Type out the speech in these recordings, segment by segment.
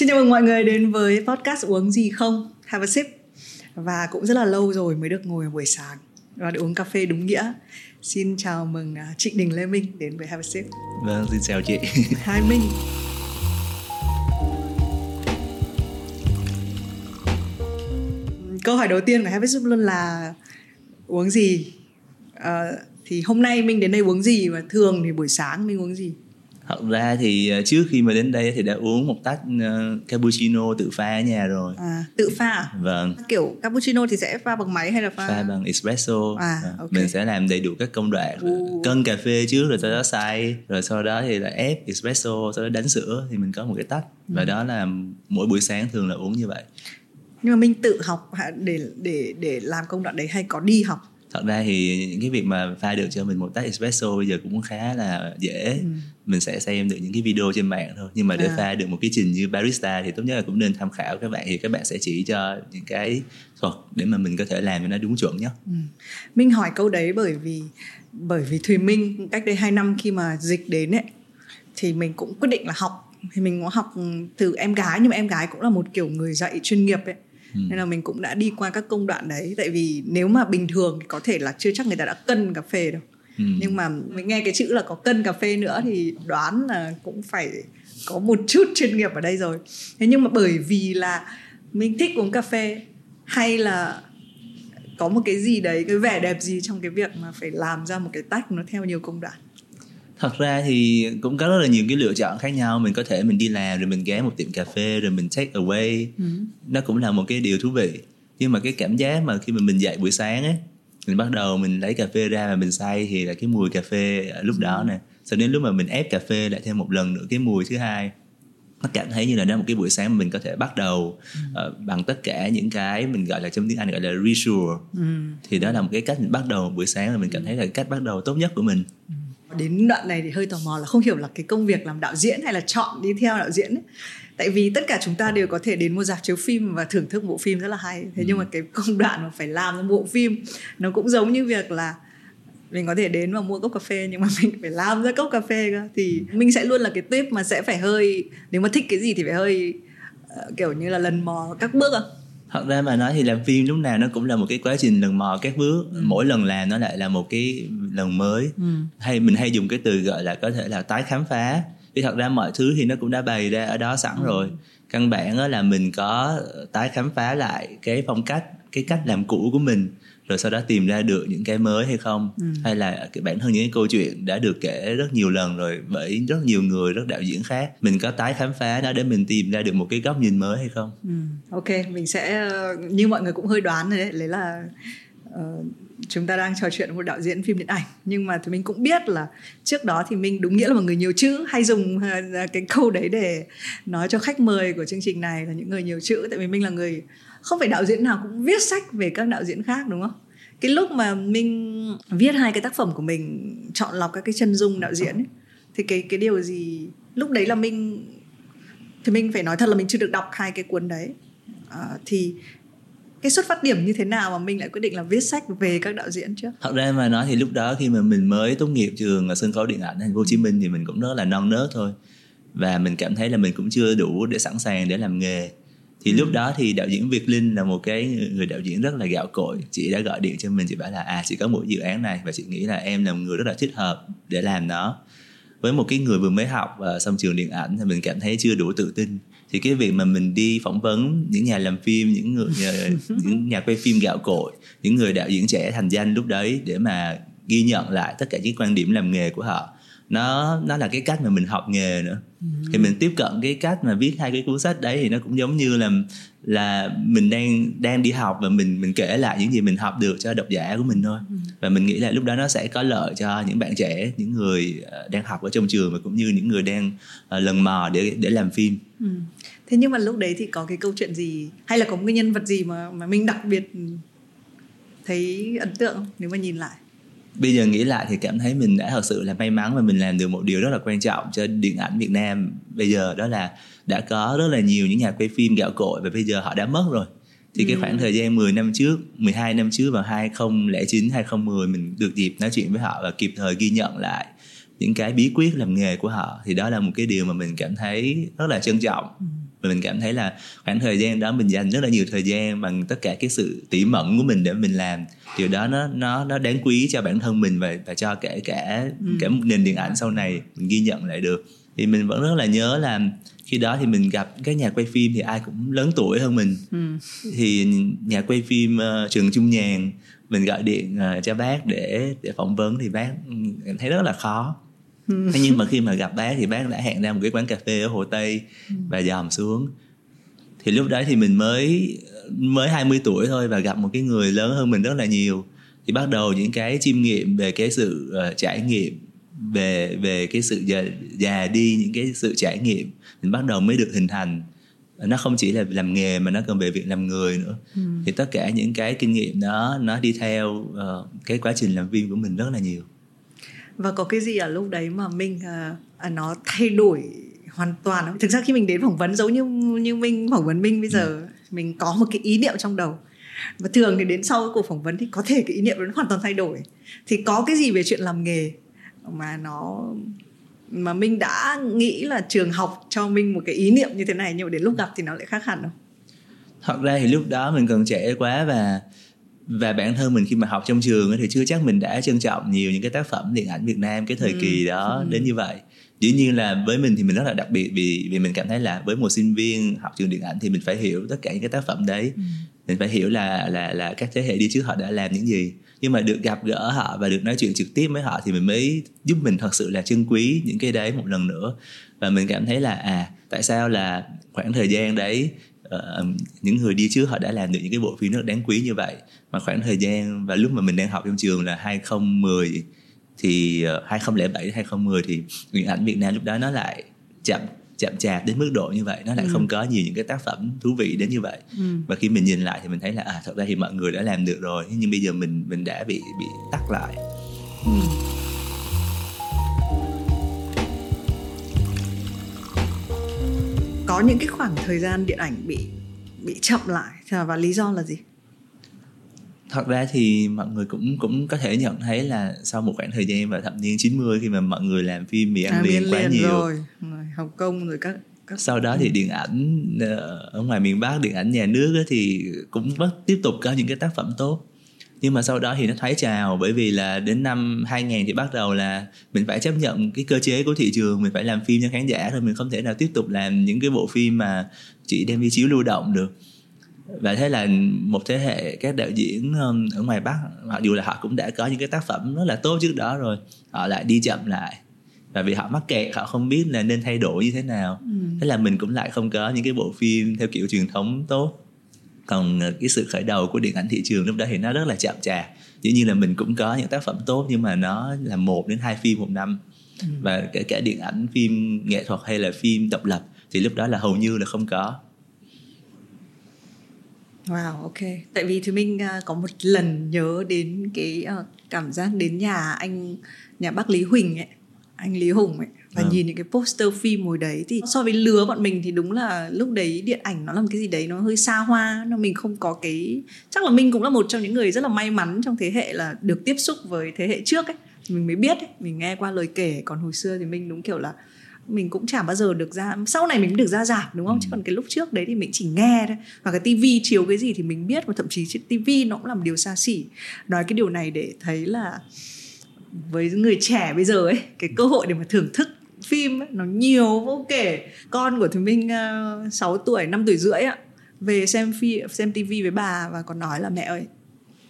Xin chào mừng mọi người đến với podcast uống gì không? Have a sip. Và cũng rất là lâu rồi mới được ngồi buổi sáng Và được uống cà phê đúng nghĩa. Xin chào mừng à, Trịnh Đình Lê Minh đến với Have a sip. Vâng, xin chào chị. Hai Minh. Câu hỏi đầu tiên của Have a sip luôn là Uống gì? À, Thì hôm nay Minh đến đây uống gì? Và thường thì buổi sáng Minh uống gì thật ra thì ờ, trước khi mà đến đây thì đã uống một tách uh, cappuccino tự pha ở nhà rồi à, tự pha à? vâng kiểu cappuccino thì sẽ pha bằng máy hay là pha pha bằng espresso à, vâng. okay. mình sẽ làm đầy đủ các công đoạn uh. cân cà phê trước rồi sau đó xay rồi sau đó thì là ép espresso sau đó đánh sữa thì mình có một cái tách ừ. và đó là mỗi buổi sáng thường là uống như vậy nhưng mà mình tự học để để để làm công đoạn đấy hay có đi học thật ra thì những cái việc mà pha được cho mình một tách espresso bây giờ cũng khá là dễ ừ. mình sẽ xem được những cái video trên mạng thôi nhưng mà để à. pha được một cái trình như barista thì tốt nhất là cũng nên tham khảo các bạn thì các bạn sẽ chỉ cho những cái thuật để mà mình có thể làm cho nó đúng chuẩn nhất ừ. minh hỏi câu đấy bởi vì bởi vì thùy minh cách đây 2 năm khi mà dịch đến ấy thì mình cũng quyết định là học thì mình có học từ em gái nhưng mà em gái cũng là một kiểu người dạy chuyên nghiệp ấy ừ. nên là mình cũng đã đi qua các công đoạn đấy tại vì nếu mà bình thường thì có thể là chưa chắc người ta đã cân cà phê đâu ừ. nhưng mà mình nghe cái chữ là có cân cà phê nữa thì đoán là cũng phải có một chút chuyên nghiệp ở đây rồi thế nhưng mà bởi vì là mình thích uống cà phê hay là có một cái gì đấy cái vẻ đẹp gì trong cái việc mà phải làm ra một cái tách nó theo nhiều công đoạn thật ra thì cũng có rất là nhiều cái lựa chọn khác nhau. Mình có thể mình đi làm rồi mình ghé một tiệm cà phê rồi mình take away. Ừ. nó cũng là một cái điều thú vị. Nhưng mà cái cảm giác mà khi mà mình dậy buổi sáng ấy mình bắt đầu mình lấy cà phê ra và mình xay thì là cái mùi cà phê lúc đó nè. Sau đến lúc mà mình ép cà phê lại thêm một lần nữa cái mùi thứ hai nó cảm thấy như là đó là một cái buổi sáng mà mình có thể bắt đầu ừ. uh, bằng tất cả những cái mình gọi là trong tiếng Anh gọi là ritual ừ. thì đó là một cái cách mình bắt đầu buổi sáng và mình cảm thấy là cách bắt đầu tốt nhất của mình. Ừ đến đoạn này thì hơi tò mò là không hiểu là cái công việc làm đạo diễn hay là chọn đi theo đạo diễn ấy. tại vì tất cả chúng ta đều có thể đến một dạp chiếu phim và thưởng thức bộ phim rất là hay thế ừ. nhưng mà cái công đoạn mà phải làm ra bộ phim nó cũng giống như việc là mình có thể đến và mua cốc cà phê nhưng mà mình phải làm ra cốc cà phê cơ thì mình sẽ luôn là cái tip mà sẽ phải hơi nếu mà thích cái gì thì phải hơi uh, kiểu như là lần mò các bước à thật ra mà nói thì làm phim lúc nào nó cũng là một cái quá trình lần mò các bước ừ. mỗi lần làm nó lại là một cái lần mới ừ. hay mình hay dùng cái từ gọi là có thể là tái khám phá vì thật ra mọi thứ thì nó cũng đã bày ra ở đó sẵn ừ. rồi căn bản là mình có tái khám phá lại cái phong cách cái cách làm cũ của mình rồi sau đó tìm ra được những cái mới hay không ừ. hay là cái bản thân những cái câu chuyện đã được kể rất nhiều lần rồi bởi rất nhiều người rất đạo diễn khác mình có tái khám phá nó để mình tìm ra được một cái góc nhìn mới hay không ừ. ok mình sẽ như mọi người cũng hơi đoán rồi đấy lấy là uh, chúng ta đang trò chuyện với một đạo diễn phim điện ảnh nhưng mà thì mình cũng biết là trước đó thì mình đúng nghĩa là một người nhiều chữ hay dùng uh, cái câu đấy để nói cho khách mời của chương trình này là những người nhiều chữ tại vì mình là người không phải đạo diễn nào cũng viết sách về các đạo diễn khác đúng không? Cái lúc mà mình viết hai cái tác phẩm của mình chọn lọc các cái chân dung đạo diễn ấy, thì cái cái điều gì lúc đấy là mình thì mình phải nói thật là mình chưa được đọc hai cái cuốn đấy. À, thì cái xuất phát điểm như thế nào mà mình lại quyết định là viết sách về các đạo diễn trước? Thật ra mà nói thì lúc đó khi mà mình mới tốt nghiệp trường sân khấu điện ảnh thành phố hồ chí minh thì mình cũng rất là non nớt thôi. Và mình cảm thấy là mình cũng chưa đủ để sẵn sàng để làm nghề thì ừ. lúc đó thì đạo diễn Việt Linh là một cái người đạo diễn rất là gạo cội. Chị đã gọi điện cho mình chị bảo là à chị có một dự án này. Và chị nghĩ là em là một người rất là thích hợp để làm nó. Với một cái người vừa mới học và xong trường điện ảnh thì mình cảm thấy chưa đủ tự tin. Thì cái việc mà mình đi phỏng vấn những nhà làm phim những người những nhà quay phim gạo cội những người đạo diễn trẻ thành danh lúc đấy để mà ghi nhận lại tất cả những quan điểm làm nghề của họ nó nó là cái cách mà mình học nghề nữa ừ. thì mình tiếp cận cái cách mà viết hai cái cuốn sách đấy thì nó cũng giống như là là mình đang đang đi học và mình mình kể lại những gì mình học được cho độc giả của mình thôi ừ. và mình nghĩ là lúc đó nó sẽ có lợi cho những bạn trẻ những người ờ, đang học ở trong trường và cũng như những người đang uh, lần mò để để làm phim ừ. thế nhưng mà lúc đấy thì có cái câu chuyện gì hay là có một cái nhân vật gì mà mà mình đặc biệt ừ, thấy ấn tượng nếu mà nhìn lại bây giờ nghĩ lại thì cảm thấy mình đã thật sự là may mắn và mình làm được một điều rất là quan trọng cho điện ảnh Việt Nam bây giờ đó là đã có rất là nhiều những nhà quay phim gạo cội và bây giờ họ đã mất rồi thì ừ. cái khoảng thời gian 10 năm trước 12 năm trước vào 2009 2010 mình được dịp nói chuyện với họ và kịp thời ghi nhận lại những cái bí quyết làm nghề của họ thì đó là một cái điều mà mình cảm thấy rất là trân trọng ừ. Và mình cảm thấy là khoảng thời gian đó mình dành rất là nhiều thời gian bằng tất cả cái sự tỉ mẩn của mình để mình làm điều đó nó nó nó đáng quý cho bản thân mình và và cho kể cả ừ. cả một nền điện ảnh sau này mình ghi nhận lại được thì mình vẫn rất là nhớ là khi đó thì mình gặp các nhà quay phim thì ai cũng lớn tuổi hơn mình ừ. thì nhà quay phim uh, trường trung nhàn mình gọi điện uh, cho bác để để phỏng vấn thì bác em thấy rất là khó ừ. Thế nhưng mà khi mà gặp bác thì bác đã hẹn ra một cái quán cà phê ở hồ tây và dòm xuống. Thì lúc đấy thì mình mới mới 20 tuổi thôi và gặp một cái người lớn hơn mình rất là nhiều. Thì bắt đầu những cái chiêm nghiệm về cái sự uh, trải nghiệm về về cái sự già, già đi những cái sự trải nghiệm mình bắt đầu mới được hình thành. Nó không chỉ là làm nghề mà nó còn về việc làm người nữa. Ừ. thì tất cả những cái kinh nghiệm đó nó đi theo uh, cái quá trình làm phim của mình rất là nhiều và có cái gì ở lúc đấy mà mình uh, nó thay đổi hoàn toàn thực ra khi mình đến phỏng vấn giống như như mình phỏng vấn minh bây giờ ừ. mình có một cái ý niệm trong đầu. Và thường thì đến sau cuộc phỏng vấn thì có thể cái ý niệm nó hoàn toàn thay đổi. Thì có cái gì về chuyện làm nghề mà nó mà minh đã nghĩ là trường học cho mình một cái ý niệm như thế này nhưng mà đến lúc gặp thì nó lại khác hẳn không? Thật ra thì lúc đó mình còn trẻ quá và và bản thân mình khi mà học trong trường thì chưa chắc mình đã trân trọng nhiều những cái tác phẩm điện ảnh Việt Nam cái thời ừ. kỳ đó ừ. đến như vậy dĩ nhiên là với mình thì mình rất là đặc biệt vì vì mình cảm thấy là với một sinh viên học trường điện ảnh thì mình phải hiểu tất cả những cái tác phẩm đấy ừ. mình phải hiểu là là là các thế hệ đi trước họ đã làm những gì nhưng mà được gặp gỡ họ và được nói chuyện trực tiếp với họ thì mình mới giúp mình thật sự là trân quý những cái đấy một lần nữa và mình cảm thấy là à tại sao là khoảng thời gian đấy uh, những người đi trước họ đã làm được những cái bộ phim rất đáng quý như vậy mà khoảng thời gian và lúc mà mình đang học trong trường là 2010 thì uh, 2007 2010 thì điện ảnh Việt Nam lúc đó nó lại chậm chậm chạp đến mức độ như vậy nó lại ừ. không có nhiều những cái tác phẩm thú vị đến như vậy ừ. và khi mình nhìn lại thì mình thấy là à thật ra thì mọi người đã làm được rồi nhưng bây giờ mình mình đã bị bị tắt lại ừ. Có những cái khoảng thời gian điện ảnh bị bị chậm lại và lý do là gì? Thật ra thì mọi người cũng cũng có thể nhận thấy là sau một khoảng thời gian vào thập niên 90 khi mà mọi người làm phim mì ăn à, liền quá nhiều. rồi. rồi Hồng Kông rồi các, các sau đó thì điện ảnh ờ, ở ngoài miền Bắc điện ảnh nhà nước thì cũng vẫn tiếp tục có những cái tác phẩm tốt nhưng mà sau đó thì nó thoái trào bởi vì là đến năm 2000 thì bắt đầu là mình phải chấp nhận cái cơ chế của thị trường mình phải làm phim cho khán giả thôi mình không thể nào tiếp tục làm những cái bộ phim mà chỉ đem đi chiếu lưu động được. Và thế là một thế hệ các đạo diễn ở ngoài bắc mặc dù là họ cũng đã có những cái tác phẩm rất là tốt trước đó rồi họ lại đi chậm lại. Và vì họ mắc kẹt họ không biết là nên thay đổi như thế nào. Ừ. thế là mình cũng lại không có những cái bộ phim theo kiểu truyền thống tốt còn ờ, cái sự khởi đầu của điện ảnh thị trường lúc đó thì nó rất là chậm chạp dĩ nhiên là mình cũng có những tác phẩm tốt nhưng mà nó là một đến hai phim một năm ừ. và kể cả điện ảnh phim nghệ thuật hay là phim độc lập thì lúc đó là hầu như là không có Wow, ok. Tại vì thì mình uh, có một lần nhớ đến cái uh, cảm giác đến nhà anh nhà bác Lý Huỳnh ấy, anh Lý Hùng ấy và à. nhìn những cái poster phim hồi đấy thì so với lứa bọn mình thì đúng là lúc đấy điện ảnh nó là một cái gì đấy nó hơi xa hoa nó mình không có cái chắc là mình cũng là một trong những người rất là may mắn trong thế hệ là được tiếp xúc với thế hệ trước ấy mình mới biết ấy mình nghe qua lời kể còn hồi xưa thì mình đúng kiểu là mình cũng chả bao giờ được ra sau này mình mới được ra rạp đúng không ừ. chứ còn cái lúc trước đấy thì mình chỉ nghe thôi và cái tivi chiếu cái gì thì mình biết và thậm chí trên tivi nó cũng là một điều xa xỉ nói cái điều này để thấy là với người trẻ bây giờ ấy cái cơ hội để mà thưởng thức phim ấy, nó nhiều vô kể con của thùy minh uh, ờ, 6 tuổi 5 tuổi rưỡi ạ về xem phi xem tivi với bà và còn nói là mẹ ơi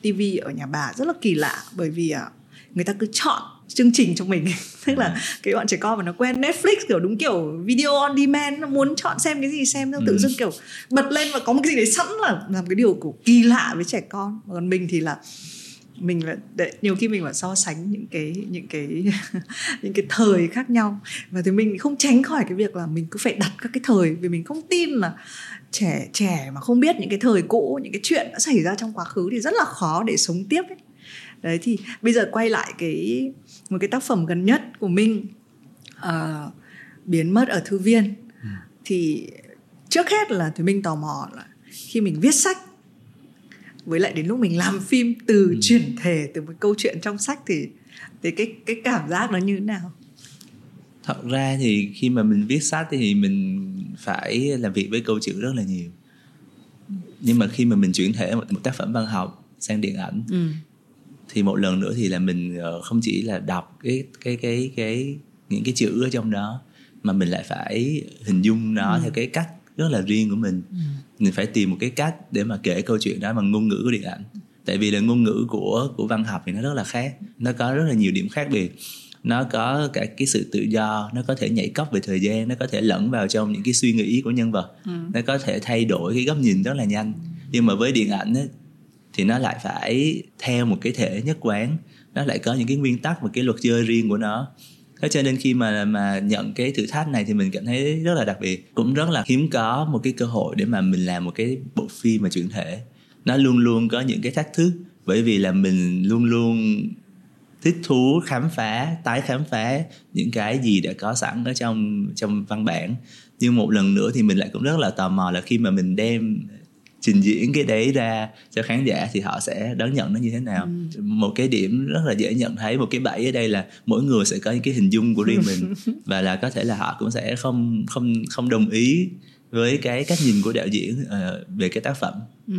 tivi ở nhà bà rất là kỳ lạ bởi vì uh, người ta cứ chọn chương trình cho mình tức là ừ. cái bọn trẻ con mà nó quen Netflix kiểu đúng kiểu video on demand nó muốn chọn xem cái gì xem nó tự ừ. dưng kiểu bật lên và có một cái gì đấy sẵn là làm cái điều kiểu kỳ lạ với trẻ con còn mình thì là mình là để, nhiều khi mình phải so sánh những cái những cái những cái thời khác nhau. Và thì mình không tránh khỏi cái việc là mình cứ phải đặt các cái thời vì mình không tin là trẻ trẻ mà không biết những cái thời cũ những cái chuyện đã xảy ra trong quá khứ thì rất là khó để sống tiếp ấy. Đấy thì bây giờ quay lại cái một cái tác phẩm gần nhất của mình uh, biến mất ở thư viên. Ừ. thì trước hết là thì mình tò mò là khi mình viết sách với lại đến lúc mình làm phim từ ừ. chuyển thể từ một câu chuyện trong sách thì thì cái cái cảm giác nó như thế nào thật ra thì khi mà mình viết sách thì mình phải làm việc với câu chữ rất là nhiều nhưng mà khi mà mình chuyển thể một, một tác phẩm văn học sang điện ảnh ừ. thì một lần nữa thì là mình ờ, không chỉ là đọc cái cái cái cái những cái chữ ở trong đó mà mình lại phải hình dung nó ừ. theo cái cách rất là riêng của mình. Ừ. mình phải tìm một cái cách để mà kể câu chuyện đó bằng ngôn ngữ của điện ảnh. Tại vì là ngôn ngữ của của văn học thì nó rất là khác nó có rất là nhiều điểm khác biệt. Nó có cả cái sự tự do nó có thể nhảy cấp về thời gian nó có thể lẫn vào trong những cái suy nghĩ của nhân vật. Ừ. nó có thể thay đổi cái góc nhìn rất là nhanh. Nhưng mà với điện ảnh ấy, thì nó lại phải theo một cái thể nhất quán. Nó lại có những cái nguyên tắc và cái luật chơi riêng của nó thế cho nên khi mà mà nhận cái thử thách này thì mình cảm thấy rất là đặc biệt. Cũng rất là hiếm có một cái cơ hội để mà mình làm một cái bộ phim mà chuyển thể. Nó luôn luôn có những cái thách thức, bởi vì là mình luôn luôn thích thú khám phá, tái khám phá những cái gì đã có sẵn ở trong trong văn bản. Nhưng một lần nữa thì mình lại cũng rất là tò mò là khi mà mình đem trình diễn cái đấy ra cho khán giả thì họ sẽ đón nhận nó như thế nào ừ. một cái điểm rất là dễ nhận thấy một cái bẫy ở đây là mỗi người sẽ có những cái hình dung của riêng mình và là có thể là họ cũng sẽ không không không đồng ý với cái cách nhìn của đạo diễn uh, về cái tác phẩm ừ.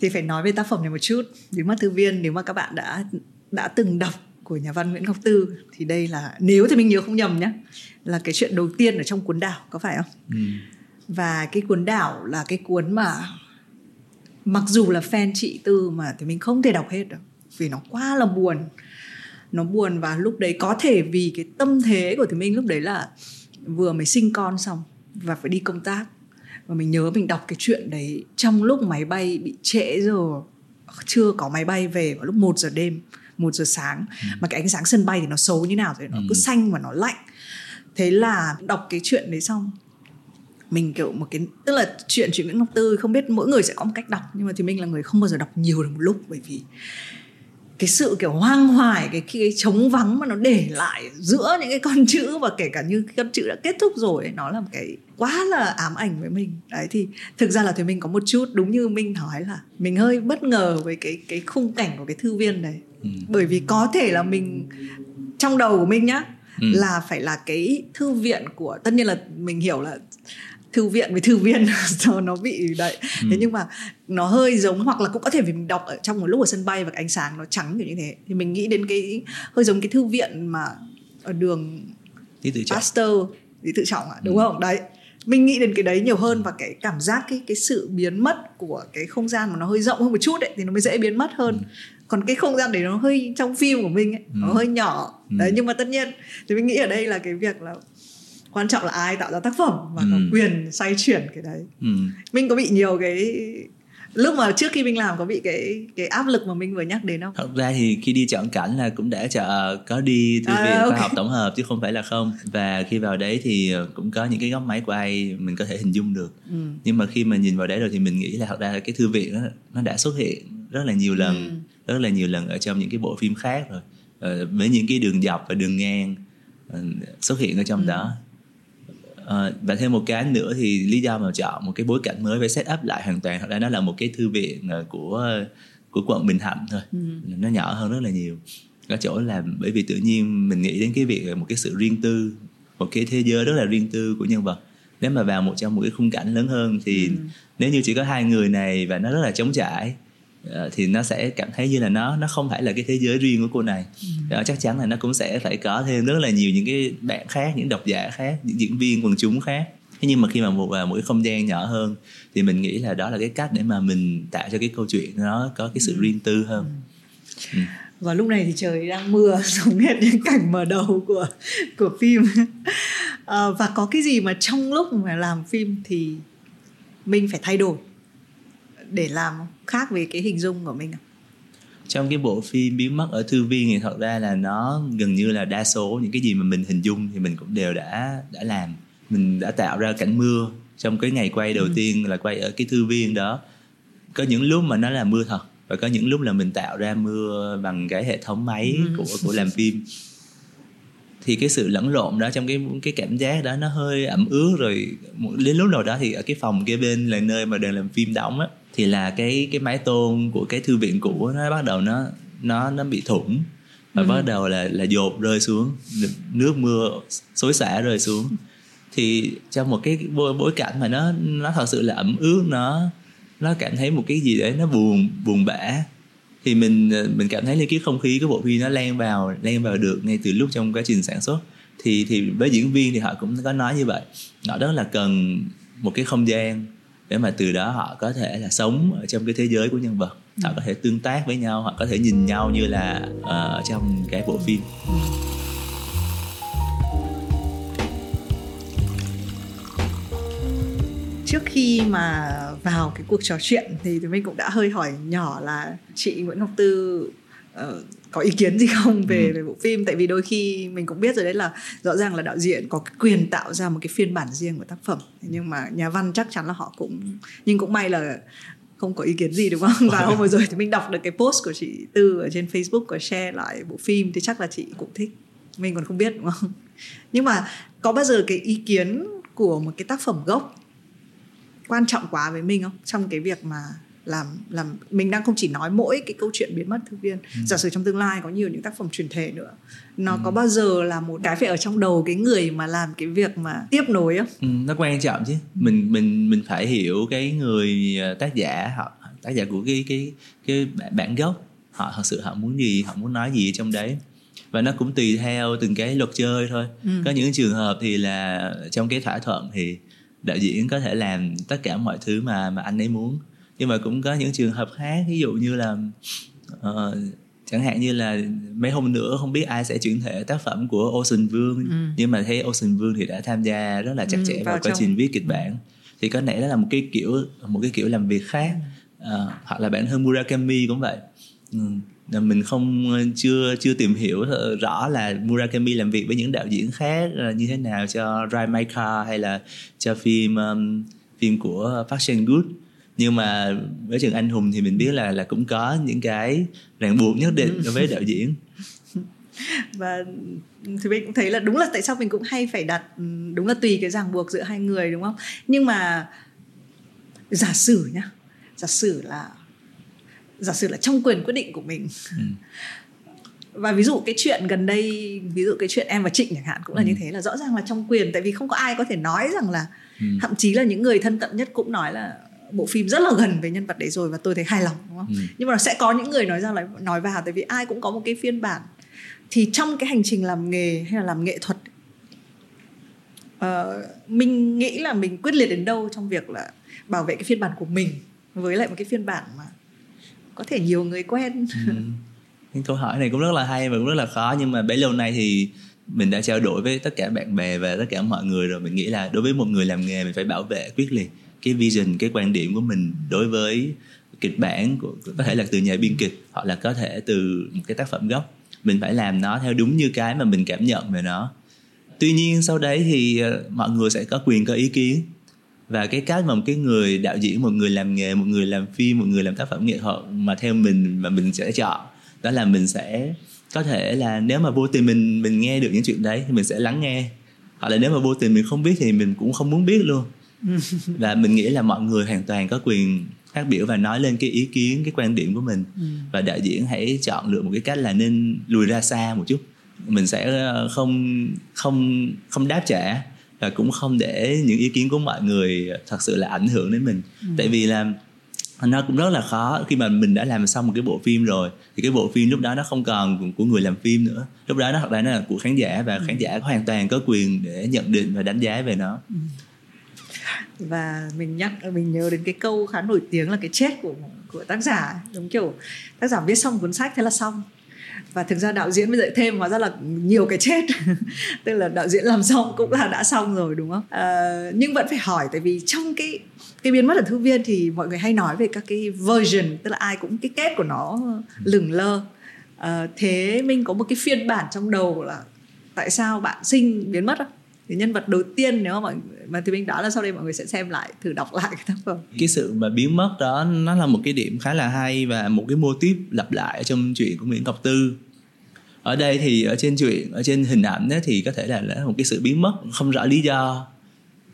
thì phải nói về tác phẩm này một chút bí mật thư viên nếu mà các bạn đã đã từng đọc của nhà văn Nguyễn Ngọc Tư thì đây là nếu thì mình nhớ không nhầm nhé là cái chuyện đầu tiên ở trong cuốn đảo có phải không? Ừ. Và cái cuốn đảo là cái cuốn mà mặc dù là fan chị Tư mà thì mình không thể đọc hết được vì nó quá là buồn nó buồn và lúc đấy có thể vì cái tâm thế của thì mình lúc đấy là vừa mới sinh con xong và phải đi công tác và mình nhớ mình đọc cái chuyện đấy trong lúc máy bay bị trễ rồi chưa có máy bay về vào lúc 1 giờ đêm một giờ sáng ừ. mà cái ánh sáng sân bay thì nó xấu như nào rồi nó ừ. cứ xanh và nó lạnh thế là đọc cái chuyện đấy xong mình kiểu một cái tức là chuyện chuyện Nguyễn Ngọc Tư không biết mỗi người sẽ có một cách đọc nhưng mà thì mình là người không bao giờ đọc nhiều được một lúc bởi vì cái sự kiểu hoang hoài cái cái trống vắng mà nó để lại giữa những cái con chữ và kể cả như con chữ đã kết thúc rồi nó là một cái quá là ám ảnh với mình đấy thì thực ra là thì mình có một chút đúng như minh nói là mình hơi bất ngờ với cái cái khung cảnh của cái thư viên này ừ. bởi vì có thể là mình trong đầu của mình nhá ừ. là phải là cái thư viện của tất nhiên là mình hiểu là thư viện với thư viên nó bị đấy ừ. thế nhưng mà nó hơi giống hoặc là cũng có thể vì mình đọc ở trong một lúc ở sân bay và cái ánh sáng nó trắng kiểu như thế thì mình nghĩ đến cái hơi giống cái thư viện mà ở đường Pasteur lý tự trọng à, đúng ừ. không đấy mình nghĩ đến cái đấy nhiều hơn và cái cảm giác cái cái sự biến mất của cái không gian mà nó hơi rộng hơn một chút ấy thì nó mới dễ biến mất hơn ừ. còn cái không gian đấy nó hơi trong phim của mình ấy ừ. nó hơi nhỏ ừ. đấy nhưng mà tất nhiên thì mình nghĩ ở đây là cái việc là quan trọng là ai tạo ra tác phẩm và ừ. có quyền xoay chuyển cái đấy ừ. mình có bị nhiều cái lúc mà trước khi mình làm có bị cái cái áp lực mà mình vừa nhắc đến không? Thật ra thì khi đi chọn cảnh là cũng đã chờ có đi thư viện à, okay. khoa học tổng hợp chứ không phải là không và khi vào đấy thì cũng có những cái góc máy quay mình có thể hình dung được ừ. nhưng mà khi mà nhìn vào đấy rồi thì mình nghĩ là thật ra là cái thư viện đó, nó đã xuất hiện rất là nhiều lần ừ. rất là nhiều lần ở trong những cái bộ phim khác rồi ờ, với những cái đường dọc và đường ngang ờ, xuất hiện ở trong ừ. đó À, và thêm một cái nữa thì lý do mà chọn một cái bối cảnh mới phải set up lại hoàn toàn thật ra nó là một cái thư viện ờ, của của quận Bình Thạnh thôi ừ. nó nhỏ hơn rất là nhiều ở chỗ là bởi vì tự nhiên mình nghĩ đến cái việc một cái sự riêng tư một cái thế giới rất là riêng tư của nhân vật nếu mà vào một trong một cái khung cảnh lớn hơn thì ừ. nếu như chỉ có hai người này và nó rất là trống trải Ờ, thì nó sẽ cảm thấy như là nó nó không phải là cái thế giới riêng của cô này ừ. đó chắc chắn là nó cũng sẽ phải có thêm rất là nhiều những cái bạn khác những độc giả khác những diễn viên quần chúng khác thế nhưng mà khi mà một vào mỗi không gian nhỏ hơn thì mình nghĩ là đó là cái cách để mà mình tạo cho cái câu chuyện nó có cái sự ừ. riêng tư hơn ừ. và lúc này thì trời đang mưa giống hết những cảnh mở đầu của của phim à, và có cái gì mà trong lúc mà làm phim thì mình phải thay đổi để làm khác về cái hình dung của mình trong cái bộ phim biến mất ở thư viên thì thật ra là nó gần như là đa số những cái gì mà mình hình dung thì mình cũng đều đã đã làm mình đã tạo ra cảnh mưa trong cái ngày quay đầu ừ. tiên là quay ở cái thư viên đó có những lúc mà nó là mưa thật và có những lúc là mình tạo ra mưa bằng cái hệ thống máy ừ. của của làm phim thì cái sự lẫn lộn đó trong cái cái cảm giác đó nó hơi ẩm ướt rồi đến lúc nào đó thì ở cái phòng kia bên là nơi mà đang làm phim đóng á thì là cái cái mái tôn của cái thư viện cũ nó bắt đầu nó nó nó bị thủng và ừ. bắt đầu là là dột rơi xuống nước mưa xối xả rơi xuống. Thì trong một cái bối, bối cảnh mà nó nó thật sự là ẩm ướt nó nó cảm thấy một cái gì đấy nó buồn buồn bã. Thì mình mình cảm thấy như cái không khí cái bộ phim nó len vào len vào được ngay từ lúc trong quá trình sản xuất. Thì thì với diễn viên thì họ cũng có nói như vậy. Họ rất là cần một cái không gian để mà từ đó họ có thể là sống ở trong cái thế giới của nhân vật. Họ có thể tương tác với nhau họ có thể nhìn nhau như là uh, ở trong cái bộ phim. Trước khi mà vào cái cuộc trò chuyện thì tụi mình cũng đã hơi hỏi nhỏ là chị Nguyễn Ngọc Tư uh, có ý kiến gì không về ừ. về bộ phim? Tại vì đôi khi mình cũng biết rồi đấy là rõ ràng là đạo diễn có cái quyền tạo ra một cái phiên bản riêng của tác phẩm. Nhưng mà nhà văn chắc chắn là họ cũng nhưng cũng may là không có ý kiến gì đúng không? Và hôm vừa rồi thì mình đọc được cái post của chị Tư ở trên Facebook có share lại bộ phim thì chắc là chị cũng thích. Mình còn không biết đúng không? Nhưng mà có bao giờ cái ý kiến của một cái tác phẩm gốc quan trọng quá với mình không? Trong cái việc mà làm làm mình đang không chỉ nói mỗi cái câu chuyện biến mất thư viên ừ. giả sử trong tương lai có nhiều những tác phẩm truyền thể nữa nó ừ. có bao giờ là một cái phải ở trong đầu cái người mà làm cái việc mà tiếp nối không? Ừ, nó quan trọng chứ. Mình mình mình phải hiểu cái người ờ, tác giả họ tác giả của cái cái cái bản gốc. Họ thật sự họ muốn gì họ muốn nói gì trong đấy. Và nó cũng tùy theo từng cái luật chơi thôi. Ừ. có những trường hợp thì là trong cái thỏa thuận thì đạo diễn có thể làm tất cả mọi thứ mà mà anh ấy muốn nhưng mà cũng có những trường hợp khác ví dụ như là uh, chẳng hạn như là mấy hôm nữa không biết ai sẽ chuyển thể tác phẩm của Ocean Vương ừ. nhưng mà thấy Ocean Vương thì đã tham gia rất là chặt ừ, chẽ ừ, vào, vào quá trình viết kịch bản. Thì có lẽ đó là một cái kiểu một cái kiểu làm việc khác. Uh, hoặc là bản thân Murakami cũng vậy. Ừ mình không chưa chưa tìm hiểu rõ là Murakami làm việc với những đạo diễn khác như thế nào cho Rai Maika hay là cho phim um, phim của Park Chan Wook nhưng mà với trường anh hùng thì mình biết là là cũng có những cái ràng buộc nhất định đối với đạo diễn và thì mình cũng thấy là đúng là tại sao mình cũng hay phải đặt đúng là tùy cái ràng buộc giữa hai người đúng không nhưng mà giả sử nhá giả sử là giả sử là trong quyền quyết định của mình ừ. và ví dụ cái chuyện gần đây ví dụ cái chuyện em và trịnh chẳng hạn cũng là ừ. như thế là rõ ràng là trong quyền tại vì không có ai có thể nói rằng là ừ. thậm chí là những người thân cận nhất cũng nói là bộ phim rất là gần với nhân vật đấy rồi và tôi thấy hài lòng đúng không? Ừ. nhưng mà sẽ có những người nói ra là nói vào tại vì ai cũng có một cái phiên bản. Thì trong cái hành trình làm nghề hay là làm nghệ thuật uh, mình nghĩ là mình quyết liệt đến đâu trong việc là bảo vệ cái phiên bản của mình với lại một cái phiên bản mà có thể nhiều người quen. Ừ. câu hỏi này cũng rất là hay và cũng rất là khó nhưng mà bấy lâu nay thì mình đã trao đổi với tất cả bạn bè và tất cả mọi người rồi. Mình nghĩ là đối với một người làm nghề mình phải bảo vệ quyết liệt cái vision, cái quan điểm của mình đối với kịch bản của, có thể là từ nhà biên kịch hoặc là có thể từ một cái tác phẩm gốc. Mình phải làm nó theo đúng như cái mà mình cảm nhận về nó. Tuy nhiên, sau đấy thì ờ, mọi người sẽ có quyền, có ý kiến. Và cái cách mà một cái người đạo diễn, một người làm nghề, một người làm phim, một người làm tác phẩm nghệ thuật mà theo mình mà mình sẽ chọn, đó là mình sẽ có thể là nếu mà vô tình mình mình nghe được những chuyện đấy thì mình sẽ lắng nghe. Hoặc là nếu mà vô tình mình không biết thì mình cũng không muốn biết luôn. và mình nghĩ là mọi người hoàn toàn có quyền phát biểu và nói lên cái ý kiến cái quan điểm của mình ừ. và đạo diễn hãy chọn lựa một cái cách là nên lùi ra xa một chút mình sẽ ờ, không không không đáp trả và cũng không để những ý kiến của mọi người thật sự là ảnh hưởng đến mình ừ. tại vì là nó cũng rất là khó khi mà mình đã làm xong một cái bộ phim rồi thì cái bộ phim lúc đó nó không còn của người làm phim nữa lúc đó nó thật ra nó là của khán giả và ừ. khán giả hoàn toàn có quyền để nhận định và đánh giá về nó ừ và mình nhắc mình nhớ đến cái câu khá nổi tiếng là cái chết của của tác giả giống kiểu tác giả viết xong cuốn sách thế là xong. Và thực ra đạo diễn mới dạy thêm hóa ra là nhiều cái chết. Tức là đạo diễn làm xong cũng là đã xong rồi đúng không? À, nhưng vẫn phải hỏi tại vì trong cái cái biến mất ở thư viên thì mọi người hay nói về các cái version tức là ai cũng cái kết của nó lửng lơ. À, thế mình có một cái phiên bản trong đầu là tại sao bạn sinh biến mất không cái nhân vật đầu tiên nếu mà mọi mà thì mình đó là sau đây mọi người sẽ xem lại thử đọc lại cái tác phẩm. Cái sự mà biến mất đó nó là một cái điểm khá là hay và một cái mô típ lặp lại trong chuyện của Nguyễn Ngọc Tư. Ở đây thì ở trên chuyện ở trên hình ảnh ấy, thì có thể là, là một cái sự biến mất không rõ lý do.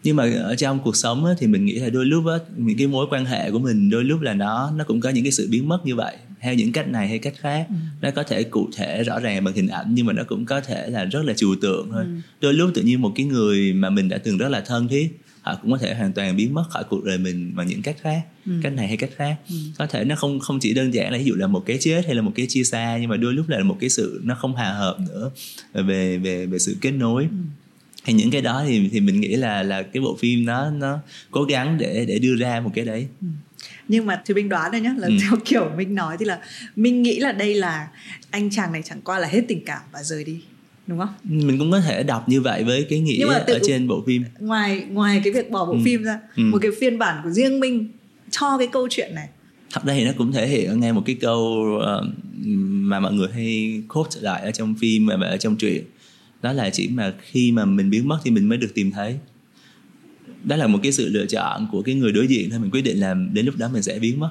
Nhưng mà ở trong cuộc sống ấy, thì mình nghĩ là đôi lúc ấy, những cái mối quan hệ của mình đôi lúc là nó nó cũng có những cái sự biến mất như vậy theo những cách này hay cách khác ừ. nó có thể cụ thể rõ ràng bằng hình ảnh nhưng mà nó cũng có thể là rất là trừu tượng thôi ừ. đôi lúc tự nhiên một cái người mà mình đã từng rất là thân thiết họ cũng có thể hoàn toàn biến mất khỏi cuộc đời mình bằng những cách khác ừ. cách này hay cách khác ừ. có thể nó không không chỉ đơn giản là ví dụ là một cái chết hay là một cái chia xa nhưng mà đôi lúc là một cái sự nó không hòa hợp nữa về về về sự kết nối ừ thì những cái đó thì thì mình nghĩ là là cái bộ phim nó nó cố gắng để để đưa ra một cái đấy ừ. Nhưng mà thì mình đoán đây nhá là ừ. theo kiểu mình nói thì là mình nghĩ là đây là anh chàng này chẳng qua là hết tình cảm và rời đi đúng không mình cũng có thể đọc như vậy với cái nghĩa ở trên bộ phim ngoài ngoài cái việc bỏ bộ ừ. phim ra ừ. một cái phiên bản của riêng mình cho cái câu chuyện này thật ra thì nó cũng thể hiện ngay một cái câu uh, mà mọi người hay quote lại ở trong phim và ở trong truyện đó là chỉ mà khi mà mình biến mất thì mình mới được tìm thấy đó là một cái sự lựa chọn của cái người đối diện thôi. Mình quyết định là đến lúc đó mình sẽ biến mất.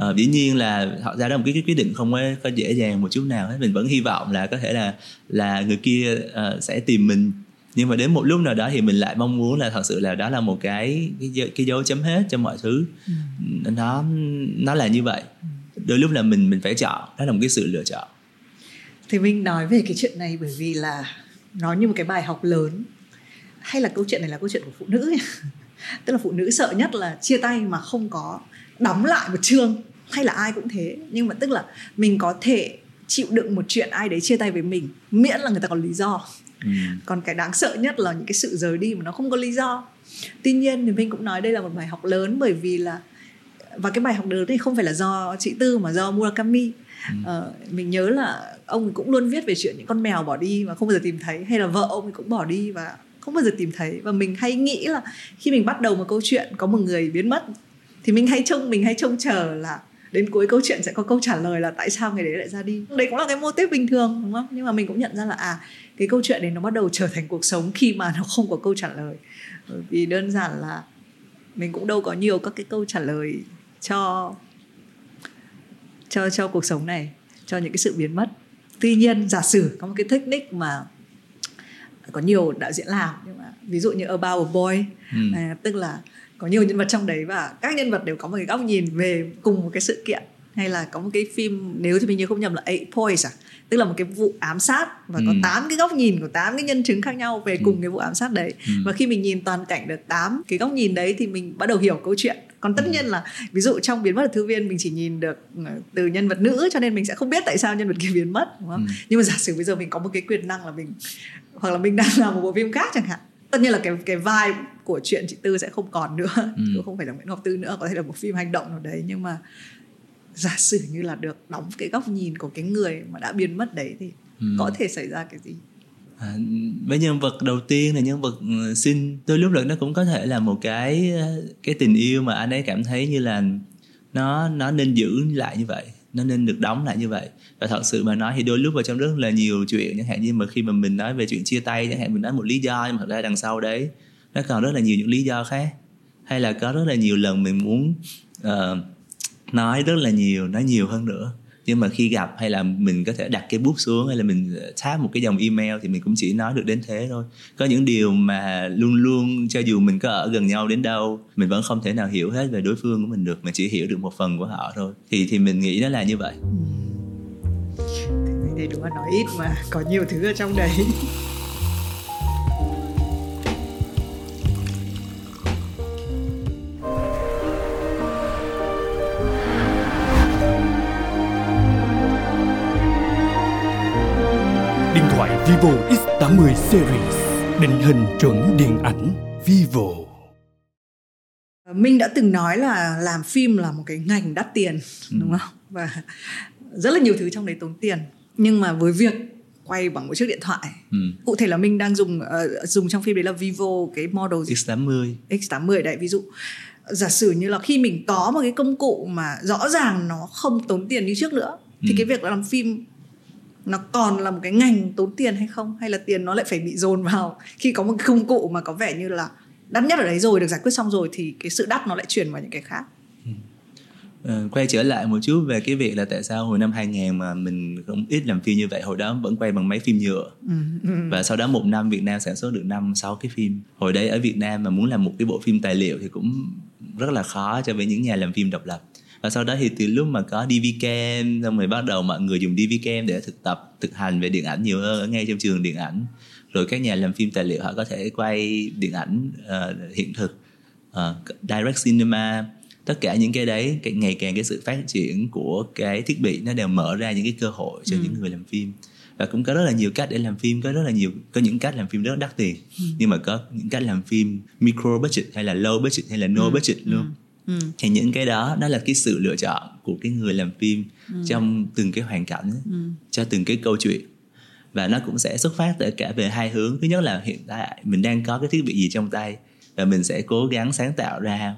À, dĩ nhiên là họ ra đó một cái, cái quyết định không có, có dễ dàng một chút nào hết. Mình vẫn hy vọng là có thể là là người kia uh, sẽ tìm mình. Nhưng mà đến một lúc nào đó thì mình lại mong muốn là thật sự là đó là một cái cái, cái dấu chấm hết cho mọi thứ. Ừ. nó nó là như vậy. Đôi lúc là mình mình phải chọn. Đó là một cái sự lựa chọn. Thì mình nói về cái chuyện này bởi vì là nó như một cái bài học lớn hay là câu chuyện này là câu chuyện của phụ nữ tức là phụ nữ sợ nhất là chia tay mà không có đóng lại một chương. Hay là ai cũng thế. Nhưng mà tức là mình có thể chịu đựng một chuyện ai đấy chia tay với mình miễn là người ta có lý do. Ừ. còn cái đáng sợ nhất là những cái sự rời đi mà nó không có lý do. Tuy nhiên thì mình cũng nói đây là một bài học lớn bởi vì là và cái bài học lớn này không phải là do chị tư mà do murakami. Ừ. ờ, mình nhớ là ông cũng luôn viết về chuyện những con mèo bỏ đi và không bao giờ tìm thấy hay là vợ ông cũng bỏ đi và không bao giờ tìm thấy. Và mình hay nghĩ là khi mình bắt đầu một câu chuyện, có một người biến mất, thì mình hay trông, mình hay trông chờ là đến cuối câu chuyện sẽ có câu trả lời là tại sao người đấy lại ra đi. Đấy cũng là cái mô típ bình thường, đúng không? Nhưng mà mình cũng nhận ra là à cái câu chuyện đấy nó bắt đầu trở thành cuộc sống khi mà nó không có câu trả lời. Bởi vì đơn giản là mình cũng đâu có nhiều các cái câu trả lời cho cho cho cuộc sống này, cho những cái sự biến mất. Tuy nhiên, giả sử có một cái technique mà có nhiều đạo diễn làm nhưng mà ví dụ như About a Boy ừ. à, tức là có nhiều nhân vật trong đấy và các nhân vật đều có một cái góc nhìn về cùng một cái sự kiện hay là có một cái phim nếu thì mình nhớ không nhầm là Eight Points à tức là một cái vụ ám sát và ừ. có 8 cái góc nhìn của 8 cái nhân chứng khác nhau về ừ. cùng cái vụ ám sát đấy ừ. và khi mình nhìn toàn cảnh được 8 cái góc nhìn đấy thì mình bắt đầu hiểu câu chuyện còn tất ừ. nhiên là ví dụ trong biến mất thư viên mình chỉ nhìn được ờ, từ nhân vật nữ cho nên mình sẽ không biết tại sao nhân vật kia biến mất đúng không ừ. nhưng mà giả sử bây giờ mình có một cái quyền năng là mình hoặc là mình đang làm một bộ phim khác chẳng hạn tất nhiên là cái cái vai của chuyện chị tư sẽ không còn nữa ừ. không phải là nguyễn ngọc tư nữa có thể là một phim hành động nào đấy nhưng mà giả sử như là được đóng cái góc nhìn của cái người mà đã biến mất đấy thì ừ. có thể xảy ra cái gì? À, với nhân vật đầu tiên là nhân vật ừ, xin đôi lúc là nó cũng có thể là một cái cái tình yêu mà anh ấy cảm thấy như là nó nó nên giữ lại như vậy nó nên được đóng lại như vậy. Và thật sự mà nói thì đôi lúc vào trong rất là nhiều chuyện chẳng hạn như mà khi mà mình nói về chuyện chia tay chẳng hạn mình nói một lý do nhưng mà thật ra đằng sau đấy nó còn rất là nhiều những lý do khác. Hay là có rất là nhiều lần mình muốn uh, nói rất là nhiều, nói nhiều hơn nữa. Nhưng mà khi gặp hay là mình có thể đặt cái bút xuống hay là mình tháp một cái dòng email thì mình cũng chỉ nói được đến thế thôi. Có những điều mà luôn luôn, cho dù mình có ở gần nhau đến đâu, mình vẫn không thể nào hiểu hết về đối phương của mình được mà chỉ hiểu được một phần của họ thôi. Thì thì mình nghĩ nó là như vậy. Thì đúng là nói ít mà có nhiều thứ ở trong đấy. Vivo X80 Series Định hình chuẩn điện ảnh Vivo Minh đã từng nói là làm phim là một cái ngành đắt tiền ừ. đúng không? Và rất là nhiều thứ trong đấy tốn tiền. Nhưng mà với việc quay bằng một chiếc điện thoại. Ừ. Cụ thể là Minh đang dùng uh, dùng trong phim đấy là Vivo cái model X80. X80 đấy ví dụ giả sử như là khi mình có một cái công cụ mà rõ ràng nó không tốn tiền như trước nữa thì ừ. cái việc làm phim nó còn là một cái ngành tốn tiền hay không? Hay là tiền nó lại phải bị dồn vào? Khi có một cái công cụ mà có vẻ như là đắt nhất ở đấy rồi được giải quyết xong rồi thì cái sự đắt nó lại chuyển vào những cái khác. Uh, quay trở lại một chút về cái việc là tại sao hồi năm 2000 mà mình không ít làm phim như vậy hồi đó vẫn quay bằng máy phim nhựa. Ừ, ừ. và sau đó một năm Việt Nam sản xuất được năm sáu cái phim. Hồi đấy ở Việt Nam mà muốn làm một cái bộ phim tài liệu thì cũng rất là khó cho với những nhà làm phim độc lập và sau đó thì từ lúc mà có DV cam xong rồi bắt đầu mọi người dùng DV cam để thực tập thực hành về điện ảnh nhiều hơn ở ngay trong trường điện ảnh rồi các nhà làm phim tài liệu họ có thể quay điện ảnh uh, hiện thực uh, direct cinema tất cả những cái đấy ngày càng cái sự phát triển của cái thiết bị nó đều mở ra những cái cơ hội cho ừ. những người làm phim và cũng có rất là nhiều cách để làm phim có rất là nhiều có những cách làm phim rất đắt tiền ừ. nhưng mà có những cách làm phim micro budget hay là low budget hay là no ừ. budget luôn ừ. Ừ. thì những cái đó đó là cái sự lựa chọn của cái người làm phim ừ. trong từng cái hoàn cảnh ừ. cho từng cái câu chuyện và nó cũng sẽ xuất phát từ cả về hai hướng thứ nhất là hiện tại mình đang có cái thiết bị gì trong tay và mình sẽ cố gắng sáng tạo ra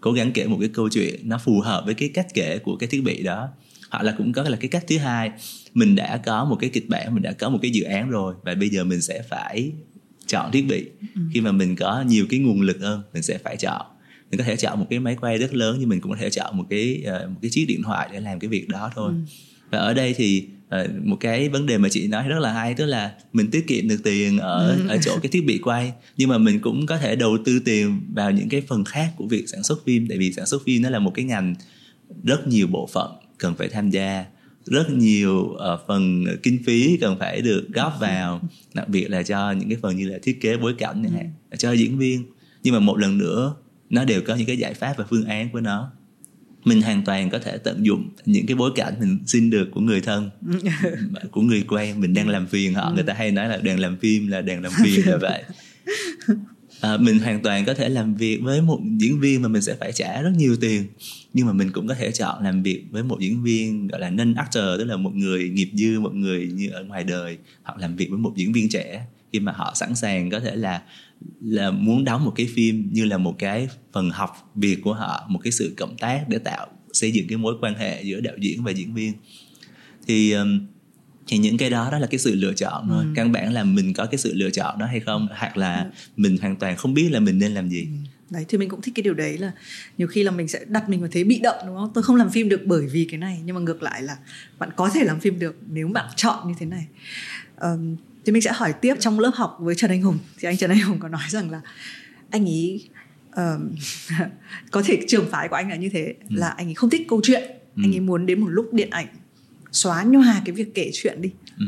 cố gắng kể một cái câu chuyện nó phù hợp với cái cách kể của cái thiết bị đó hoặc là cũng có là cái cách thứ hai mình đã có một cái kịch bản mình đã có một cái dự án rồi và bây giờ mình sẽ phải chọn thiết bị ừ. khi mà mình có nhiều cái nguồn lực hơn mình sẽ phải chọn mình có thể chọn một cái máy quay rất lớn nhưng mình cũng có thể chọn một cái uh, một cái chiếc điện thoại để làm cái việc đó thôi ừ. và ở đây thì uh, một cái vấn đề mà chị nói rất là hay tức là mình tiết kiệm được tiền ở ừ. ở chỗ cái thiết bị quay nhưng mà mình cũng có thể đầu tư tiền vào những cái phần khác của việc sản xuất phim tại vì sản xuất phim nó là một cái ngành rất nhiều bộ phận cần phải tham gia rất nhiều uh, phần kinh phí cần phải được góp vào đặc biệt là cho những cái phần như là thiết kế bối cảnh này ừ. cho diễn viên nhưng mà một lần nữa nó đều có những cái giải pháp và phương án của nó. Mình hoàn toàn có thể tận dụng những cái bối cảnh mình xin được của người thân của người quen. Mình đang làm phiền họ người ta hay nói là đoàn làm phim là đoàn làm phiền là vậy. À, mình hoàn toàn có thể làm việc với một diễn viên mà mình sẽ phải trả rất nhiều tiền. Nhưng mà mình cũng có thể chọn làm việc với một diễn viên gọi là non actor tức là một người nghiệp dư một người như ở ngoài đời hoặc làm việc với một diễn viên trẻ. Khi mà họ sẵn sàng có thể là là muốn đóng một cái phim như là một cái phần học việc của họ một cái sự cộng tác để tạo xây dựng cái mối quan hệ giữa đạo diễn và diễn viên thì thì những cái đó đó là cái sự lựa chọn thôi ừ. căn bản là mình có cái sự lựa chọn đó hay không hoặc là ừ. mình hoàn toàn không biết là mình nên làm gì ừ. đấy thì mình cũng thích cái điều đấy là nhiều khi là mình sẽ đặt mình vào thế bị động đúng không tôi không làm phim được bởi vì cái này nhưng mà ngược lại là bạn có thể làm phim được nếu bạn chọn như thế này um, thì mình sẽ hỏi tiếp trong lớp học với Trần Anh Hùng thì anh Trần Anh Hùng có nói rằng là anh ý um, có thể trường phái của anh là như thế ừ. là anh ấy không thích câu chuyện ừ. anh ấy muốn đến một lúc điện ảnh xóa nhòa cái việc kể chuyện đi ừ.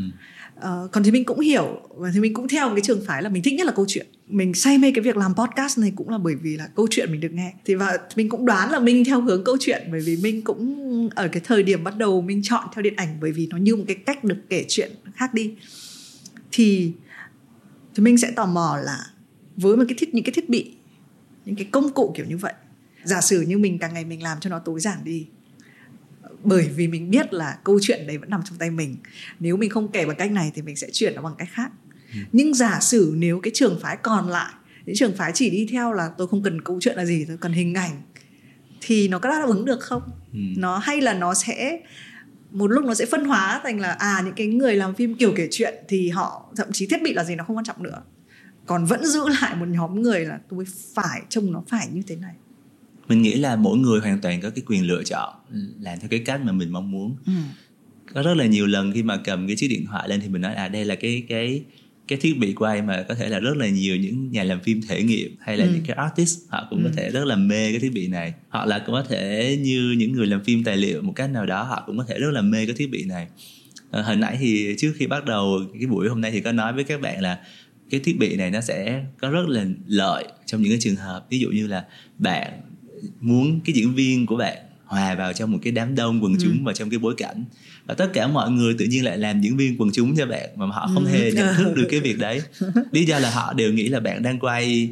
uh, còn thì mình cũng hiểu và thì mình cũng theo cái trường phái là mình thích nhất là câu chuyện mình say mê cái việc làm podcast này cũng là bởi vì là câu chuyện mình được nghe thì và mình cũng đoán là mình theo hướng câu chuyện bởi vì mình cũng ở cái thời điểm bắt đầu mình chọn theo điện ảnh bởi vì nó như một cái cách được kể chuyện khác đi thì thì mình sẽ tò mò là với một cái thiết những cái thiết bị những cái công cụ kiểu như vậy giả sử như mình càng ngày mình làm cho nó tối giản đi bởi vì mình biết là câu chuyện đấy vẫn nằm trong tay mình nếu mình không kể bằng cách này thì mình sẽ chuyển nó bằng cách khác ừ. nhưng giả sử nếu cái trường phái còn lại những trường phái chỉ đi theo là tôi không cần câu chuyện là gì tôi cần hình ảnh thì nó có đáp ứng được không ừ. nó hay là nó sẽ một lúc nó sẽ phân hóa thành là à những cái người làm phim kiểu kể chuyện thì họ thậm chí thiết bị là gì nó không quan trọng nữa. Còn vẫn giữ lại một nhóm người là tôi phải trông nó phải như thế này. Mình nghĩ là mỗi người hoàn toàn có cái quyền lựa chọn làm theo cái cách mà mình mong muốn. Ừ. có rất là nhiều lần khi mà cầm cái chiếc điện thoại lên thì mình nói à đây là cái cái cái thiết bị quay mà có thể là rất là nhiều những nhà làm phim thể nghiệm hay là ừ. những cái artist họ cũng ừ. có thể rất là mê cái thiết bị này hoặc là cũng có thể như những người làm phim tài liệu một cách nào đó họ cũng có thể rất là mê cái thiết bị này à, hồi nãy thì trước khi bắt đầu cái buổi hôm nay thì có nói với các bạn là cái thiết bị này nó sẽ có rất là lợi trong những cái trường hợp ví dụ như là bạn muốn cái diễn viên của bạn hòa vào trong một cái đám đông quần chúng ừ. vào trong cái bối cảnh và tất cả mọi người tự nhiên lại làm diễn viên quần chúng cho bạn mà họ không ừ. hề nhận thức được cái việc đấy lý do là họ đều nghĩ là bạn đang quay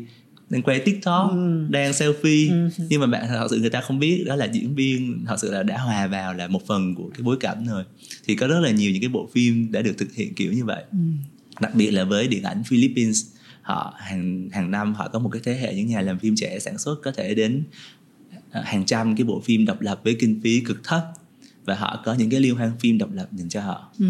đang quay tiktok ừ. đang selfie ừ. nhưng mà bạn thật sự người ta không biết đó là diễn viên thật sự là đã hòa vào là một phần của cái bối cảnh rồi thì có rất là nhiều những cái bộ phim đã được thực hiện kiểu như vậy ừ. đặc biệt là với điện ảnh philippines họ hàng hàng năm họ có một cái thế hệ những nhà làm phim trẻ sản xuất có thể đến à, hàng trăm cái bộ phim độc lập với kinh phí cực thấp và họ có những cái liên hoan phim độc lập dành cho họ ừ.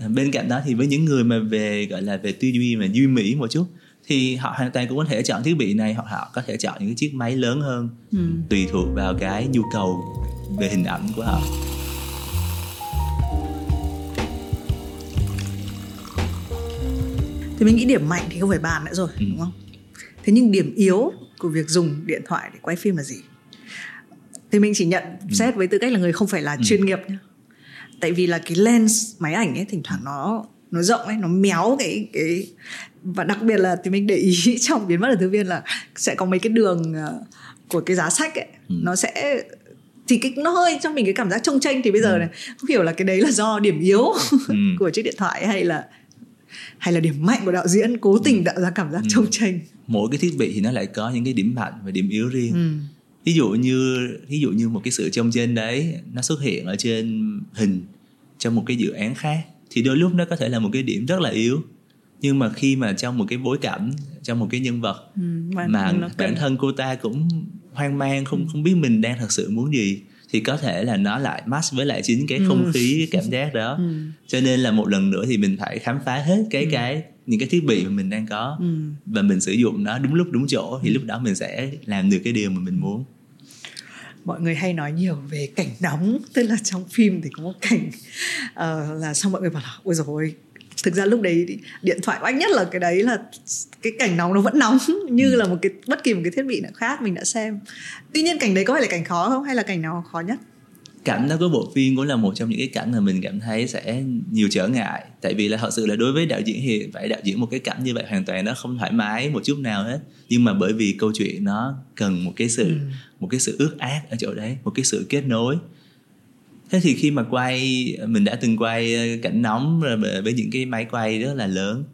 À, bên cạnh đó thì với những người mà về gọi là về tư duy mà duy mỹ một chút thì họ hoàn toàn cũng có thể chọn thiết bị này hoặc họ có thể chọn những cái chiếc máy lớn hơn ừ. tùy thuộc vào cái nhu cầu về hình ảnh của họ thì mình nghĩ điểm mạnh thì không phải bàn nữa rồi ừ. đúng không thế nhưng điểm yếu của việc dùng điện thoại để quay phim là gì thì mình chỉ nhận xét với tư cách là người không phải là chuyên nghiệp nhá. Tại vì là cái lens máy ảnh ấy thỉnh thoảng nó nó rộng ấy nó méo cái cái và đặc biệt là thì mình để ý trong biến mất ở thư viên là sẽ có mấy cái đường ờ, của cái giá sách ấy nó sẽ thì cái nó hơi cho mình cái cảm giác trông tranh. Thì bây giờ này không hiểu là cái đấy là do điểm yếu của chiếc điện thoại hay là hay là điểm mạnh của đạo diễn cố tình tạo ra cảm giác trông tranh. Mỗi cái thiết bị thì nó lại có những cái điểm mạnh và điểm yếu riêng ví dụ như ví dụ như một cái sự trông trên đấy nó xuất hiện ở trên hình trong một cái dự án khác thì đôi lúc nó có thể là một cái điểm rất là yếu. Nhưng mà khi mà trong một cái bối cảnh trong một cái nhân vật Ừ, mà mà bản thân cô ta cũng hoang mang không không biết mình đang thật sự muốn gì thì có thể là nó lại match với lại chính cái không khí cái cảm giác đó. Ừ. cho nên là một lần nữa thì mình phải khám phá hết cái cái những cái thiết bị mà mình đang có Ừ. và mình sử dụng nó đúng lúc đúng chỗ thì lúc đó mình sẽ làm được cái điều mà mình muốn mọi người hay nói nhiều về cảnh nóng tức là trong phim thì có một cảnh ờ, là xong mọi người bảo là ôi rồi thực ra lúc đấy điện thoại của anh nhất là cái đấy là cái cảnh nóng nó vẫn nóng như là một cái bất kỳ một cái thiết bị nào khác mình đã xem. Tuy nhiên cảnh đấy có phải là cảnh khó không? Hay là cảnh nào khó nhất cảnh đó của bộ phim cũng là một trong những cái cảnh mà mình cảm thấy sẽ nhiều trở ngại. Tại vì là thật sự là đối với đạo diễn thì phải đạo diễn một cái cảnh như vậy hoàn toàn nó không thoải mái một chút nào hết. Nhưng mà bởi vì câu chuyện nó cần một cái sự một cái sự ước ác ở chỗ đấy một cái sự kết nối. Thế thì khi mà quay mình đã từng quay cảnh nóng với những cái máy quay rất là lớn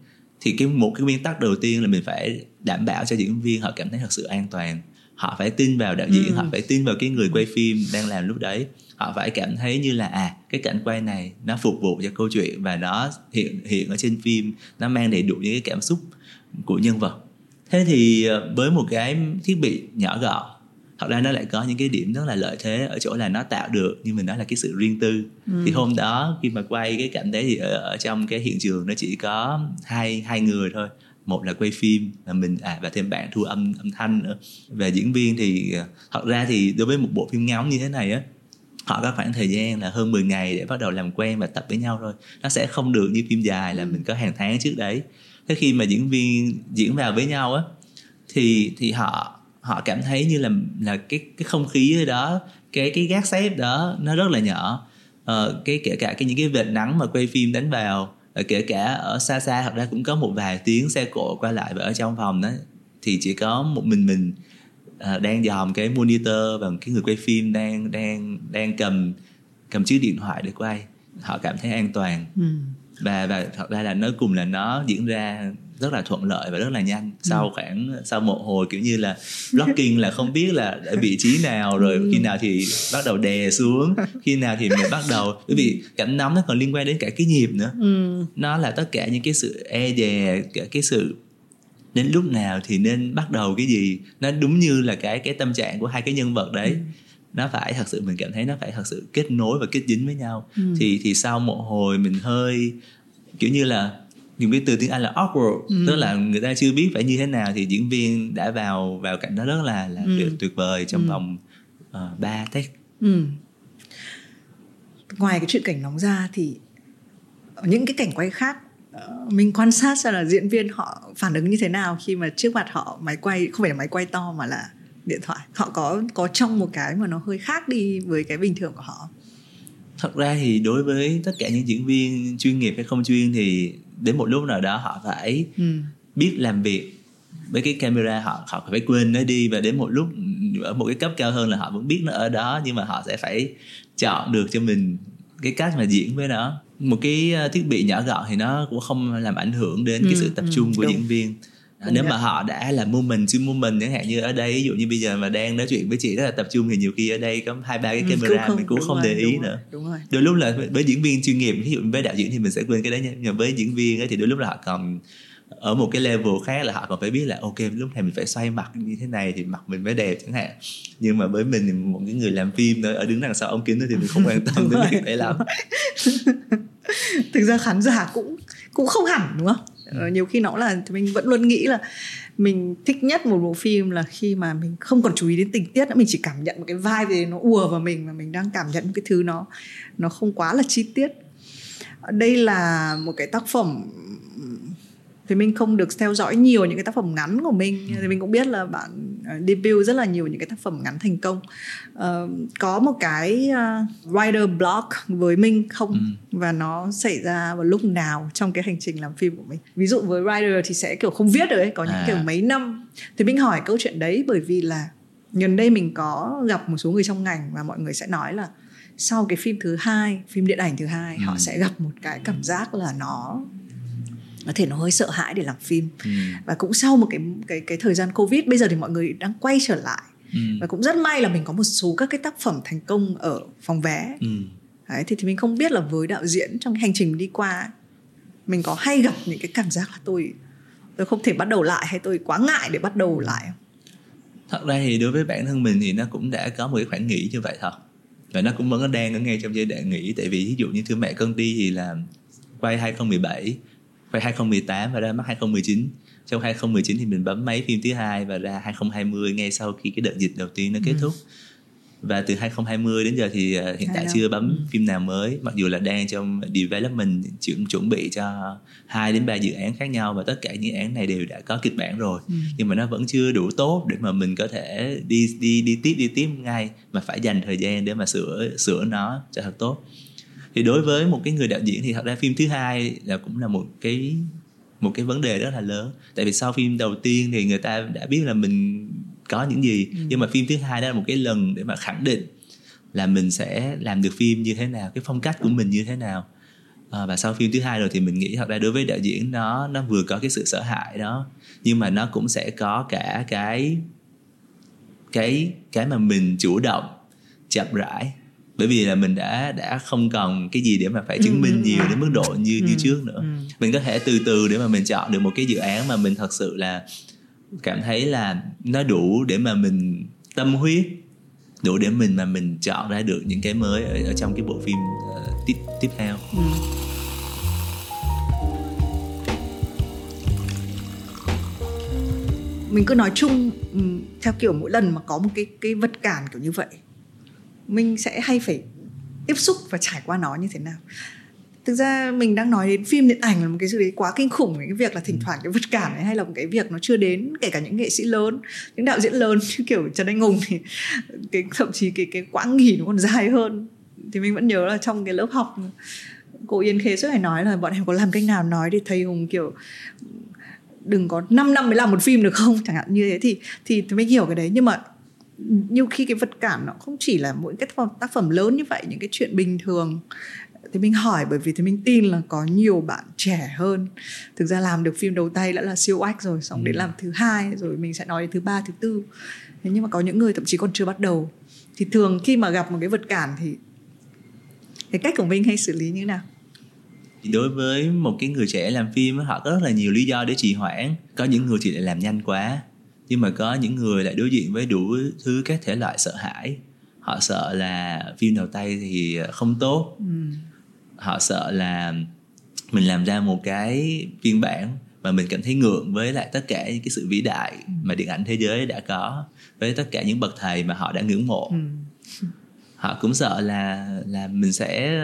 thì cái một cái nguyên tắc đầu tiên là mình phải đảm bảo cho diễn viên họ cảm thấy thật sự an toàn. Họ phải tin vào đạo diễn Ừ. họ phải tin vào cái người quay phim đang làm lúc đấy họ phải cảm thấy như là à cái cảnh quay này nó phục vụ cho câu chuyện và nó hiện hiện ở trên phim nó mang đầy đủ những cái cảm xúc của nhân vật. Thế thì ờ, với một cái thiết bị nhỏ gọn thật ra nó lại có những cái điểm rất là lợi thế ở chỗ là nó tạo được như mình nói là cái sự riêng tư. Thì hôm đó khi mà quay cái cảnh đấy thì ở, ở trong cái hiện trường nó chỉ có hai hai người thôi. Một là quay phim là mình à và thêm bạn thu âm âm thanh nữa. Về diễn viên thì ờ, thật ra thì đối với một bộ phim ngắn như thế này á họ có khoảng thời gian là hơn 10 ngày để bắt đầu làm quen và tập với nhau thôi. Nó sẽ không được như phim dài là mình có hàng tháng trước đấy. Thế khi mà diễn viên diễn vào với nhau á thì thì họ họ cảm thấy như là là cái cái không khí ở đó cái cái gác xếp đó nó rất là nhỏ. Ờ, cái kể cả cái những cái vệt nắng mà quay phim đánh vào ờ, kể cả ở xa xa thật ra cũng có một vài tiếng xe cộ qua lại và ở trong phòng đó thì chỉ có một mình mình ờ, đang dòm cái monitor và cái người quay phim đang đang đang cầm cầm chiếc điện thoại để quay. Họ cảm thấy an toàn. Ừ. và và thật ra là nói cùng là nó diễn ra rất là thuận lợi và rất là nhanh. Sau khoảng sau một hồi kiểu như là blocking là không biết là ở vị trí nào rồi khi nào thì bắt đầu đè xuống khi nào thì mình bắt đầu. Bởi vì cảnh nóng nó còn liên quan đến cả cái nhịp nữa. Ừ. nó là tất cả những cái sự e dè cả cái sự đến lúc nào thì nên bắt đầu cái gì? Nó đúng như là cái cái tâm trạng của hai cái nhân vật đấy. Nó phải thật sự mình cảm thấy nó phải thật sự kết nối và kết dính với nhau. Thì thì sau một hồi mình hơi kiểu như là dùng cái từ tiếng Anh là awkward tức là người ta chưa biết phải như thế nào thì diễn viên đã vào vào cảnh đó rất là là tuyệt, tuyệt vời trong vòng uh, 3 take Ừ. Ngoài cái chuyện cảnh nóng ra thì những cái cảnh quay khác mình quan sát xem là diễn viên họ phản ứng như thế nào khi mà trước mặt họ máy quay không phải là máy quay to mà là điện thoại. Họ có có trong một cái mà nó hơi khác đi với cái bình thường của họ. Thật ra thì đối với tất cả những diễn viên chuyên nghiệp hay không chuyên thì đến một lúc nào đó họ phải ừ. biết làm việc với cái camera họ họ phải quên nó đi và đến một lúc ở một cái cấp cao hơn là họ vẫn biết nó ở đó nhưng mà họ sẽ phải chọn được cho mình cái cách mà diễn với nó một cái ờ, thiết bị nhỏ gọn thì nó cũng không làm ảnh hưởng đến cái Ừ, sự tập ừ, trung của đúng. diễn viên À, Công nếu nhận. mà họ đã là moment to moment chẳng hạn như ở đây ví dụ như bây giờ mà đang nói chuyện với chị rất là tập trung thì nhiều khi ở đây có hai ba cái Ừ, camera cũng mình cũng đúng không rồi, để ý đúng nữa rồi, đúng rồi đôi lúc là với diễn viên chuyên nghiệp ví dụ với đạo diễn thì mình sẽ quên cái đấy nha nhưng mà với diễn viên ấy, thì đôi lúc là họ còn ở một cái level khác là họ còn phải biết là ok lúc này mình phải xoay mặt như thế này thì mặt mình mới đẹp chẳng hạn. Nhưng mà với mình một cái người làm phim thôi ở đứng đằng sau ống kính thì mình không quan tâm đến việc đấy lắm. Thực ra khán giả cũng cũng không hẳn đúng không? Ờ, nhiều khi nó là mình vẫn luôn nghĩ là mình thích nhất một bộ phim là khi mà mình không còn chú ý đến tình tiết nữa mình chỉ cảm nhận một cái vibe gì nó ùa vào mình và mình đang cảm nhận một cái thứ nó nó không quá là chi tiết. Đây là một cái tác phẩm thì mình không được theo dõi nhiều những cái tác phẩm ngắn của mình thì mình cũng biết là bạn uh, debut rất là nhiều những cái tác phẩm ngắn thành công uh, có một cái uh, writer block với mình không ừ. và nó xảy ra vào lúc nào trong cái hành trình làm phim của mình ví dụ với writer thì sẽ kiểu không viết được ấy có những à. kiểu mấy năm thì mình hỏi câu chuyện đấy bởi vì là gần đây mình có gặp một số người trong ngành và mọi người sẽ nói là sau cái phim thứ hai phim điện ảnh thứ hai ừ. họ sẽ gặp một cái cảm giác là nó có thể nó hơi sợ hãi để làm phim ừ. và cũng sau một cái cái cái thời gian covid bây giờ thì mọi người đang quay trở lại ừ. và cũng rất may là mình có một số các cái tác phẩm thành công ở phòng vé ừ. Đấy, thì thì mình không biết là với đạo diễn trong hành trình đi qua mình có hay gặp những cái cảm giác là tôi tôi không thể bắt đầu lại hay tôi quá ngại để bắt đầu lại không? thật ra thì đối với bản thân mình thì nó cũng đã có một cái khoảng nghỉ như vậy thật và nó cũng vẫn đang ở ngay trong giai đoạn nghỉ tại vì ví dụ như thương mẹ con đi thì là quay 2017 quay 2018 và ra mắt 2019 trong 2019 thì mình bấm máy phim thứ hai và ra 2020 ngay sau khi cái đợt dịch đầu tiên nó kết ừ. thúc và từ 2020 đến giờ thì uh, hiện tại chưa bấm ừ. phim nào mới mặc dù là đang trong development chuẩn chuẩn bị cho hai đến ba dự án khác nhau và tất cả những án này đều đã có kịch bản rồi ừ. nhưng mà nó vẫn chưa đủ tốt để mà mình có thể đi đi đi tiếp đi tiếp ngay mà phải dành thời gian để mà sửa sửa nó cho thật tốt thì đối với một cái người đạo diễn thì thật ra phim thứ hai là cũng là một cái một cái vấn đề rất là lớn. Tại vì sau phim đầu tiên thì người ta đã biết là mình có những gì. Ừ. nhưng mà phim thứ hai đó là một cái lần để mà khẳng định là mình sẽ làm được phim như thế nào cái phong cách của mình như thế nào. À, và sau phim thứ hai rồi thì mình nghĩ thật ra đối với đạo diễn nó nó vừa có cái sự sợ hãi đó nhưng mà nó cũng sẽ có cả cái cái cái mà mình chủ động chậm rãi bởi vì là mình đã đã không còn cái gì để mà phải chứng minh ừ, nhiều đến mức độ như ừ, như trước nữa ừ. mình có thể từ từ để mà mình chọn được một cái dự án mà mình thật sự là cảm thấy là nó đủ để mà mình tâm huyết đủ để mình mà mình chọn ra được những cái mới ở, ở trong cái bộ phim uh, tiếp tiếp theo ừ. mình cứ nói chung ừ, theo kiểu mỗi lần mà có một cái cái vật cản kiểu như vậy mình sẽ hay phải tiếp xúc và trải qua nó như thế nào. Thực ra mình đang nói đến phim điện ảnh là một cái gì đấy quá kinh khủng cái việc là thỉnh thoảng cái vật cản ấy hay là một cái việc nó chưa đến kể cả những nghệ sĩ lớn những đạo diễn lớn như kiểu trần anh hùng thì cái thậm chí cái cái quãng nghỉ nó còn dài hơn. Thì mình vẫn nhớ là trong cái lớp học cô Yên Khê suốt ngày nói là bọn em có làm cách nào nói để thầy Hùng kiểu đừng có 5 năm mới làm một phim được không? Chẳng hạn như thế thì thì, thì hiểu cái đấy. Nhưng mà nhiều khi cái vật cản nó không chỉ là mỗi cái tác phẩm lớn như vậy những cái chuyện bình thường. Thì mình hỏi bởi vì thì mình tin là có nhiều bạn trẻ hơn. Thực ra làm được phim đầu tay đã là siêu oách rồi xong ừ. đến làm thứ hai rồi mình sẽ nói đến thứ ba thứ tư. Thế nhưng mà có những người thậm chí còn chưa bắt đầu. Thì thường khi mà gặp một cái vật cản thì cái cách của mình hay xử lý như thế nào? Đối với một cái người trẻ làm phim họ có rất là nhiều lý do để trì hoãn. Có những người thì lại làm nhanh quá nhưng mà có những người lại đối diện với đủ thứ các thể loại sợ hãi họ sợ là phim đầu tay thì không tốt ừ. họ sợ là mình làm ra một cái phiên bản mà mình cảm thấy ngượng với lại tất cả những cái sự vĩ đại ừ. mà điện ảnh thế giới đã có với tất cả những bậc thầy mà họ đã ngưỡng mộ ừ. họ cũng sợ là là mình sẽ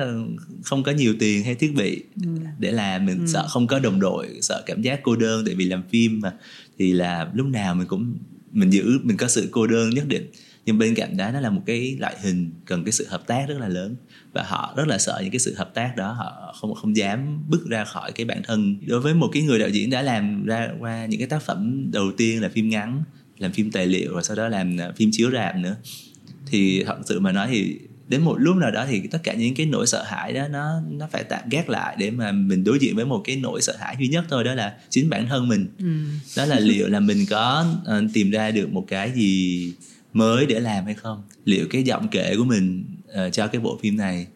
không có nhiều tiền hay thiết bị ừ. để làm mình ừ. sợ không có đồng đội sợ cảm giác cô đơn tại vì làm phim mà thì là lúc nào mình cũng, mình giữ, mình có sự cô đơn nhất định. Nhưng bên cạnh đó, nó là một cái loại hình cần cái sự hợp tác rất là lớn. Và họ rất là sợ những cái sự hợp tác đó, họ không không dám bước ra khỏi cái bản thân. Đối với một cái người đạo diễn đã làm ra qua những cái tác phẩm đầu tiên là phim ngắn, làm phim tài liệu và sau đó làm à, phim chiếu rạp nữa, thì thật sự mà nói thì đến một lúc nào đó thì tất cả những cái nỗi sợ hãi đó nó nó phải tạm gác lại để mà mình đối diện với một cái nỗi sợ hãi duy nhất thôi đó là chính bản thân mình. Ừ. đó là liệu là mình có uh, tìm ra được một cái gì mới để làm hay không? Liệu cái giọng kể của mình uh, cho cái bộ phim này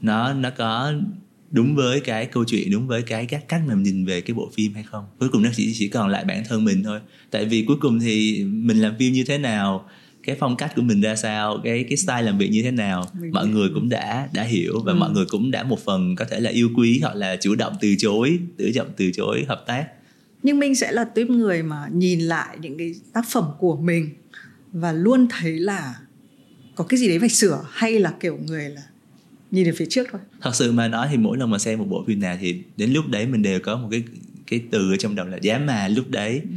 nó nó có đúng với cái câu chuyện đúng với cái các cách mà mình nhìn về cái bộ phim hay không? Cuối cùng nó chỉ chỉ còn lại bản thân mình thôi. Tại vì cuối cùng thì mình làm phim như thế nào cái phong cách của mình ra sao cái cái style làm việc như thế nào. Mình mọi người cũng đã đã hiểu và ừ. mọi người cũng đã một phần có thể là yêu quý hoặc là chủ động từ chối chủ động từ chối hợp tác. Nhưng minh sẽ là tuyếp người mà nhìn lại những cái tác phẩm của mình và luôn thấy là có cái gì đấy phải sửa hay là kiểu người là nhìn về phía trước thôi. Thật sự mà nói thì mỗi lần mà xem một bộ phim nào thì đến lúc đấy mình đều có một cái cái từ ở trong đầu là giá mà lúc đấy. Ừ.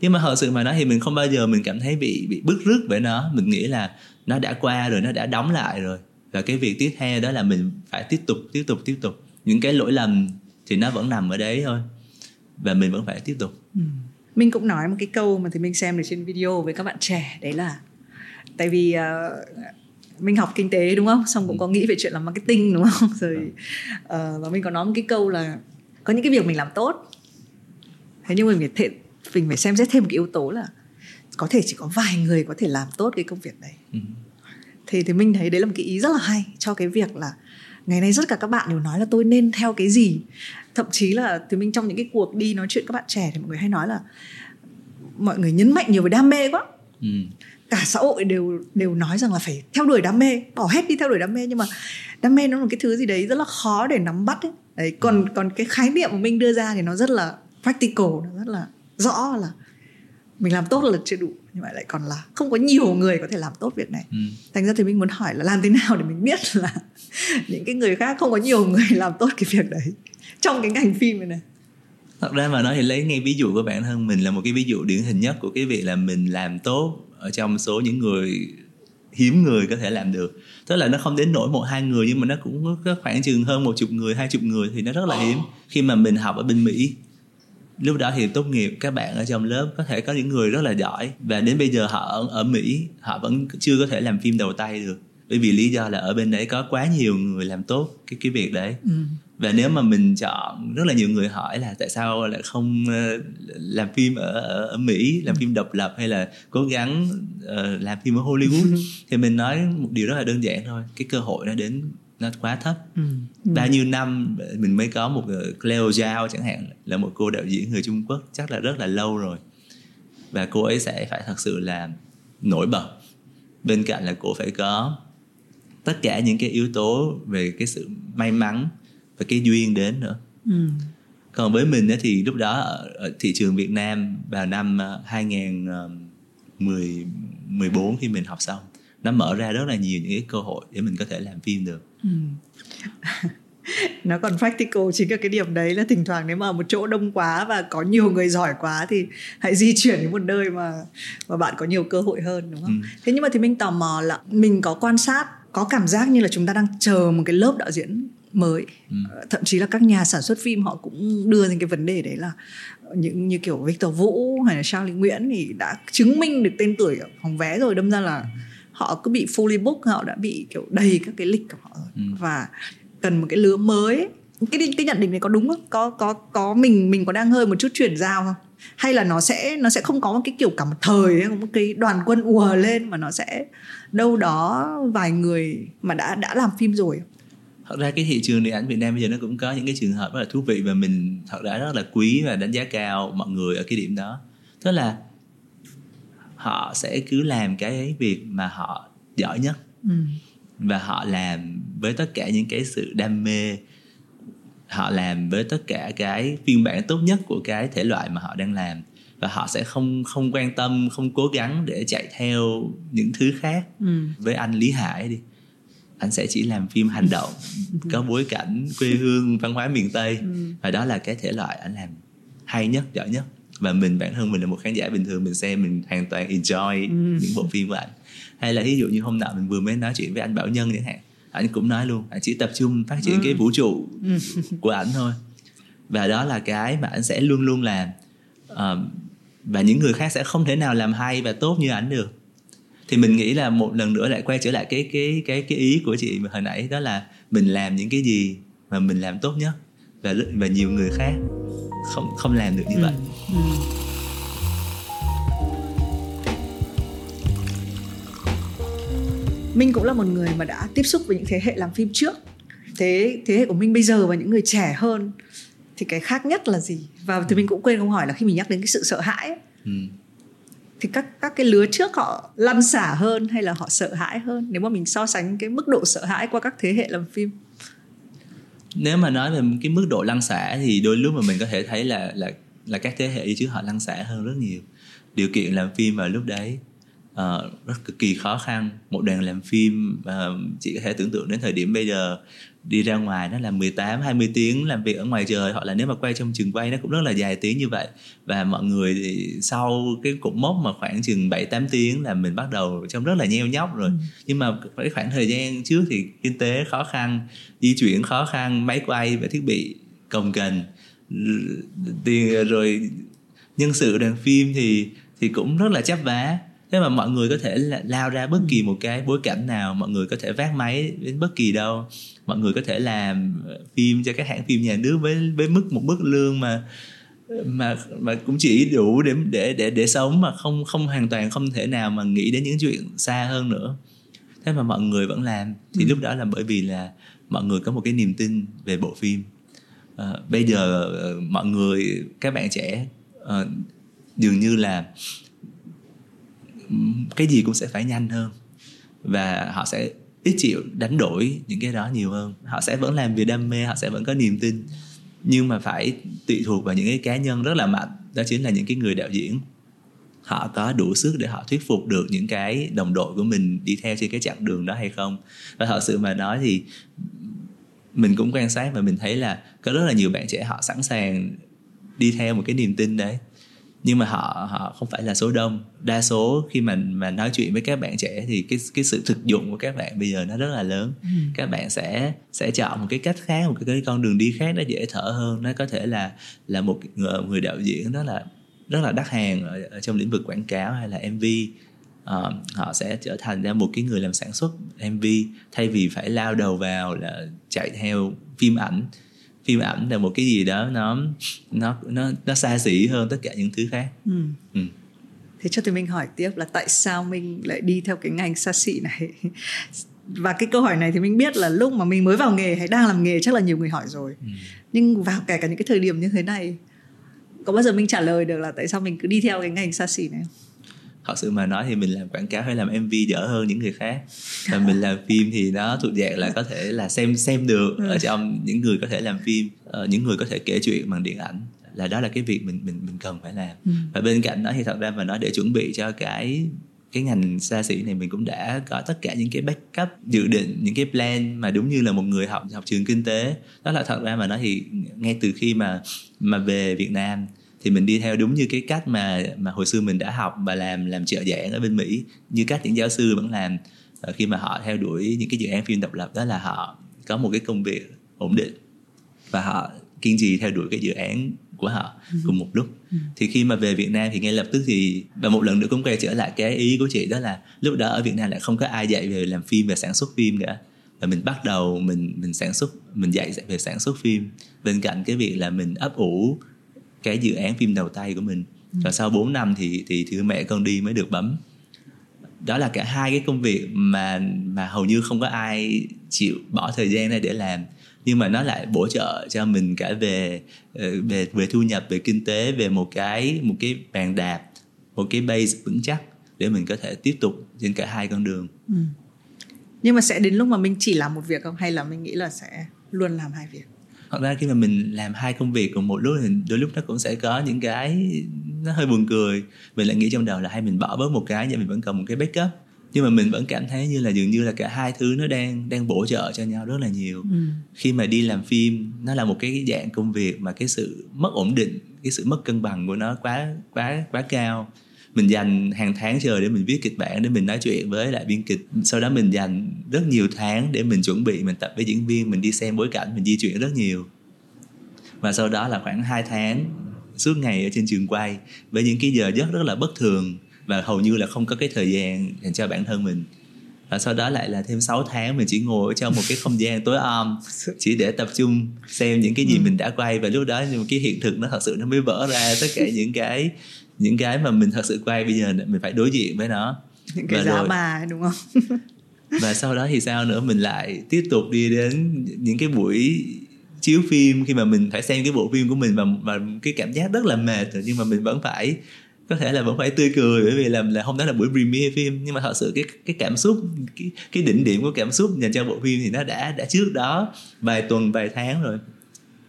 nhưng mà thật sự mà nói thì mình không bao giờ mình cảm thấy bị bị bức rứt bởi nó. Mình nghĩ là nó đã qua rồi nó đã đóng lại rồi. Và cái việc tiếp theo đó là mình phải tiếp tục tiếp tục tiếp tục. Những cái lỗi lầm thì nó vẫn nằm ở đấy thôi. Và mình vẫn phải tiếp tục. Ừ. mình cũng nói một cái câu mà thì mình xem được trên video với các bạn trẻ đấy là tại vì uh, mình học kinh tế đúng không? Xong cũng ừ. có nghĩ về chuyện làm marketing đúng không? Rồi uh, và mình có nói một cái câu là có những cái việc mình làm tốt thế nhưng mình phải mình phải xem xét thêm một cái yếu tố là có thể chỉ có vài người có thể làm tốt cái công việc đấy ừ. thì thì mình thấy đấy là một cái ý rất là hay cho cái việc là ngày nay rất cả các bạn đều nói là tôi nên theo cái gì thậm chí là thì mình trong những cái cuộc đi nói chuyện các bạn trẻ thì mọi người hay nói là mọi người nhấn mạnh nhiều về đam mê quá ừ. cả xã hội đều đều nói rằng là phải theo đuổi đam mê bỏ hết đi theo đuổi đam mê nhưng mà đam mê nó là một cái thứ gì đấy rất là khó để nắm bắt ấy. đấy còn còn cái khái niệm mà mình đưa ra thì nó rất là practical nó rất là rõ là mình làm tốt là chưa đủ nhưng mà lại còn là không có nhiều người có thể làm tốt việc này. Ừ. thành ra thì mình muốn hỏi là làm thế nào để mình biết là những cái người khác không có nhiều người làm tốt cái việc đấy trong cái ngành phim này này. Thật ra mà nói thì lấy ngay ví dụ của bản thân mình là một cái ví dụ điển hình nhất của cái việc là mình làm tốt ở trong số những người hiếm người có thể làm được. Tức là nó không đến nổi một hai người nhưng mà nó cũng có khoảng chừng hơn một chục người hai chục người thì nó rất là hiếm. Khi mà mình học ở bên mỹ lúc đó thì tốt nghiệp các bạn ở trong lớp có thể có những người rất là giỏi và đến bây giờ họ ở, ở mỹ họ vẫn chưa có thể làm phim đầu tay được bởi vì lý do là ở bên đấy có quá nhiều người làm tốt cái cái việc đấy ừ. và nếu mà mình chọn rất là nhiều người hỏi là tại sao lại không ờ, làm phim ở ở, ở Mỹ làm ừ. phim độc lập hay là cố gắng uh, làm phim ở Hollywood ừ. thì mình nói một điều rất là đơn giản thôi cái cơ hội nó đến nó quá thấp. Ừ. bao nhiêu năm mình mới có một ờ, Cleo Zhao chẳng hạn là một cô đạo diễn người Trung Quốc chắc là rất là lâu rồi. Và cô ấy sẽ phải thật sự là nổi bật. Bên cạnh là cô phải có tất cả những cái yếu tố về cái sự may mắn và cái duyên đến nữa. Ừ. còn với mình thì lúc đó ở, thị trường Việt Nam vào năm 2014 ờ, khi mình học xong nó mở ra rất là nhiều những cái cơ hội để mình có thể làm phim được ừ. nó còn practical chính là cái điểm đấy là thỉnh thoảng nếu mà một chỗ đông quá và có nhiều người giỏi quá thì hãy di chuyển đến một nơi mà mà bạn có nhiều cơ hội hơn đúng không? Ừ. Thế nhưng mà thì mình tò mò là mình có quan sát có cảm giác như là chúng ta đang chờ một cái lớp đạo diễn mới ừ. Ờ, thậm chí là các nhà sản xuất phim họ cũng đưa ra cái vấn đề đấy là những như kiểu Victor Vũ hay là Charlie Nguyễn thì đã chứng minh được tên tuổi ở phòng vé rồi đâm ra là họ cứ bị fully book họ đã bị kiểu đầy các cái lịch của họ rồi. Ừ. và cần một cái lứa mới. Cái cái nhận định này có đúng không? Có có có mình mình có đang hơi một chút chuyển giao không? Hay là nó sẽ nó sẽ không có một cái kiểu cả một thời hay một cái đoàn quân ùa lên mà nó sẽ đâu đó vài người mà đã đã làm phim rồi. Thật ra cái thị trường điện ảnh Việt Nam bây giờ nó cũng có những cái trường hợp rất là thú vị và mình thật ra rất là quý và đánh giá cao mọi người ở cái điểm đó. Tức là họ sẽ cứ làm cái việc mà họ giỏi nhất. Ừ. và họ làm với tất cả những cái sự đam mê. Họ làm với tất cả cái phiên bản tốt nhất của cái thể loại mà họ đang làm. Và họ sẽ không không quan tâm không cố gắng để chạy theo những thứ khác. Ừ. với anh lý hải đi. Anh sẽ chỉ làm phim hành động có bối cảnh quê hương văn hóa miền tây. Ừ. và đó là cái thể loại anh làm hay nhất giỏi nhất và mình bản thân mình là một khán giả bình thường mình xem mình hoàn toàn enjoy ừ. những bộ phim của anh hay là ví dụ như hôm nào mình vừa mới nói chuyện với anh bảo nhân chẳng hạn anh cũng nói luôn anh chỉ tập trung phát triển ừ. cái vũ trụ ừ. của ảnh thôi và đó là cái mà anh sẽ luôn luôn làm um, và những người khác sẽ không thể nào làm hay và tốt như ảnh được thì mình nghĩ là một lần nữa lại quay trở lại cái cái cái cái ý của chị hồi nãy đó là mình làm những cái gì mà mình làm tốt nhất và và nhiều người khác không không làm được như ừ. vậy ừ. Minh cũng là một người mà đã tiếp xúc với những thế hệ làm phim trước thế thế hệ của Minh bây giờ và những người trẻ hơn thì cái khác nhất là gì và thì mình cũng quên không hỏi là khi mình nhắc đến cái sự sợ hãi ấy, ừ. thì các các cái lứa trước họ lăn xả hơn hay là họ sợ hãi hơn nếu mà mình so sánh cái mức độ sợ hãi qua các thế hệ làm phim nếu mà nói về cái mức độ lăn xả thì đôi lúc mà mình có thể thấy là là là các thế hệ trước họ lăn xả hơn rất nhiều. Điều kiện làm phim vào lúc đấy uh, rất cực kỳ khó khăn. Một đoàn làm phim uh, chỉ có thể tưởng tượng đến thời điểm bây giờ đi ra ngoài nó là 18 20 tiếng làm việc ở ngoài trời hoặc là nếu mà quay trong trường quay nó cũng rất là dài tiếng như vậy. Và mọi người thì sau cái cột mốc mà khoảng chừng 7 8 tiếng là mình bắt đầu trông rất là nheo nhóc rồi. Ừ. nhưng mà cái khoảng thời gian trước thì kinh tế khó khăn di chuyển khó khăn máy quay và thiết bị cồng kềnh. Tiền rồi nhân sự đoàn phim thì thì cũng rất là chấp vá thế mà mọi người có thể là lao ra bất kỳ một cái bối cảnh nào mọi người có thể vác máy đến bất kỳ đâu mọi người có thể làm phim cho các hãng phim nhà nước với với mức một mức lương mà mà mà cũng chỉ đủ để để để để sống mà không không hoàn toàn không thể nào mà nghĩ đến những chuyện xa hơn nữa thế mà mọi người vẫn làm thì ừ. lúc đó là bởi vì là mọi người có một cái niềm tin về bộ phim à, bây giờ uh, mọi người các bạn trẻ uh, dường như là cái gì cũng sẽ phải nhanh hơn. Và họ sẽ ít chịu đánh đổi những cái đó nhiều hơn. Họ sẽ vẫn làm vì đam mê, họ sẽ vẫn có niềm tin. Nhưng mà phải tùy thuộc vào những cái cá nhân rất là mạnh. Đó chính là những cái người đạo diễn. Họ có đủ sức để họ thuyết phục được những cái đồng đội của mình đi theo trên cái chặng đường đó hay không. Và thật sự mà nói thì mình cũng quan sát và mình thấy là có rất là nhiều bạn trẻ họ sẵn sàng đi theo một cái niềm tin đấy nhưng mà họ họ không phải là số đông. Đa số khi mà mà nói chuyện với các bạn trẻ thì cái cái sự thực dụng của các bạn bây giờ nó rất là lớn. Ừ. các bạn sẽ sẽ chọn một cái cách khác một cái, cái con đường đi khác nó dễ thở hơn. Nó có thể là là một người, người đạo diễn đó là rất là đắt hàng ở, ở trong lĩnh vực quảng cáo hay là mv uh, ờ, họ sẽ trở thành ra một cái người làm sản xuất mv thay vì phải lao đầu vào là chạy theo phim ảnh phim ảnh là một cái gì đó nó nó nó nó xa xỉ hơn tất cả những thứ khác ừ. Ừ. thế cho tụi mình hỏi tiếp là tại sao mình lại đi theo cái ngành xa xỉ này và cái câu hỏi này thì mình biết là lúc mà mình mới vào nghề hay đang làm nghề chắc là nhiều người hỏi rồi ừ. nhưng vào kể cả những cái thời điểm như thế này có bao giờ mình trả lời được là tại sao mình cứ đi theo cái ngành xa xỉ này không? Thật sự mà nói thì mình làm quảng cáo hay làm mv dở hơn những người khác và mình làm phim thì nó thuộc dạng là có thể là xem xem được ở ừ. trong những người có thể làm phim uh, những người có thể kể chuyện bằng điện ảnh là đó là cái việc mình mình mình cần phải làm ừ. và bên cạnh đó thì thật ra mà nói để chuẩn bị cho cái cái ngành xa xỉ này mình cũng đã có tất cả những cái backup dự định những cái plan mà đúng như là một người học học trường kinh tế đó là thật ra mà nói thì ngay từ khi mà mà về Việt Nam thì mình đi theo đúng như cái cách mà mà hồi xưa mình đã học và làm làm trợ giảng ở bên Mỹ như cách những giáo sư vẫn làm ờ, khi mà họ theo đuổi những cái dự án phim độc lập đó là họ có một cái công việc ổn định và họ kiên trì theo đuổi cái dự án của họ ừ. cùng một lúc ừ. thì khi mà về Việt Nam thì ngay lập tức thì và một lần nữa cũng quay trở lại cái ý của chị đó là lúc đó ở Việt Nam lại không có ai dạy về làm phim và sản xuất phim cả và mình bắt đầu mình mình sản xuất mình dạy về sản xuất phim bên cạnh cái việc là mình ấp ủ cái dự án phim đầu tay của mình. Ừ. và sau 4 năm thì thì thì mẹ con đi mới được bấm. Đó là cả hai cái công việc mà mà hầu như không có ai chịu bỏ thời gian ra để làm. Nhưng mà nó lại bổ trợ cho mình cả về ờ, về về thu nhập về kinh tế về một cái một cái bàn đạp một cái base vững chắc để mình có thể tiếp tục trên cả hai con đường. Ừ. nhưng mà sẽ đến lúc mà mình chỉ làm một việc không? Hay là mình nghĩ là sẽ luôn làm hai việc thật ra khi mà mình làm hai công việc cùng một lúc thì đôi lúc nó cũng sẽ có những cái nó hơi buồn cười. Mình lại nghĩ trong đầu là hay mình bỏ bớt một cái nhưng mình vẫn cần một cái backup. Nhưng mà mình vẫn cảm thấy như là dường như là cả hai thứ nó đang đang bổ trợ cho nhau rất là nhiều. Ừ. khi mà đi làm phim nó là một cái dạng công việc mà cái sự mất ổn định cái sự mất cân bằng của nó quá quá quá cao mình dành hàng tháng chờ để mình viết kịch bản để mình nói chuyện với lại biên kịch. Sau đó mình dành rất nhiều tháng để mình chuẩn bị mình tập với diễn viên mình đi xem bối cảnh mình di chuyển rất nhiều. Và sau đó là khoảng 2 tháng suốt ngày ở trên trường quay với những cái giờ giấc rất là bất thường và hầu như là không có cái thời gian dành cho bản thân mình. Và sau đó lại là thêm 6 tháng mình chỉ ngồi ở trong một cái không gian tối om chỉ để tập trung xem những cái gì ừ. mình đã quay. Và lúc đó nhưng cái hiện thực nó thật sự nó mới vỡ ra tất cả những cái những cái mà mình thật sự quay bây giờ mình phải đối diện với nó. Những cái và giá rồi, bà đúng không? Và sau đó thì sao nữa? Mình lại tiếp tục đi đến những cái buổi chiếu phim khi mà mình phải xem cái bộ phim của mình và và cái cảm giác rất là mệt rồi nhưng mà mình vẫn phải có thể là vẫn phải tươi cười bởi vì là là hôm đó là buổi premiere phim. Nhưng mà thật sự cái cái cảm xúc cái cái đỉnh điểm của cảm xúc dành cho bộ phim thì nó đã đã trước đó vài tuần vài tháng rồi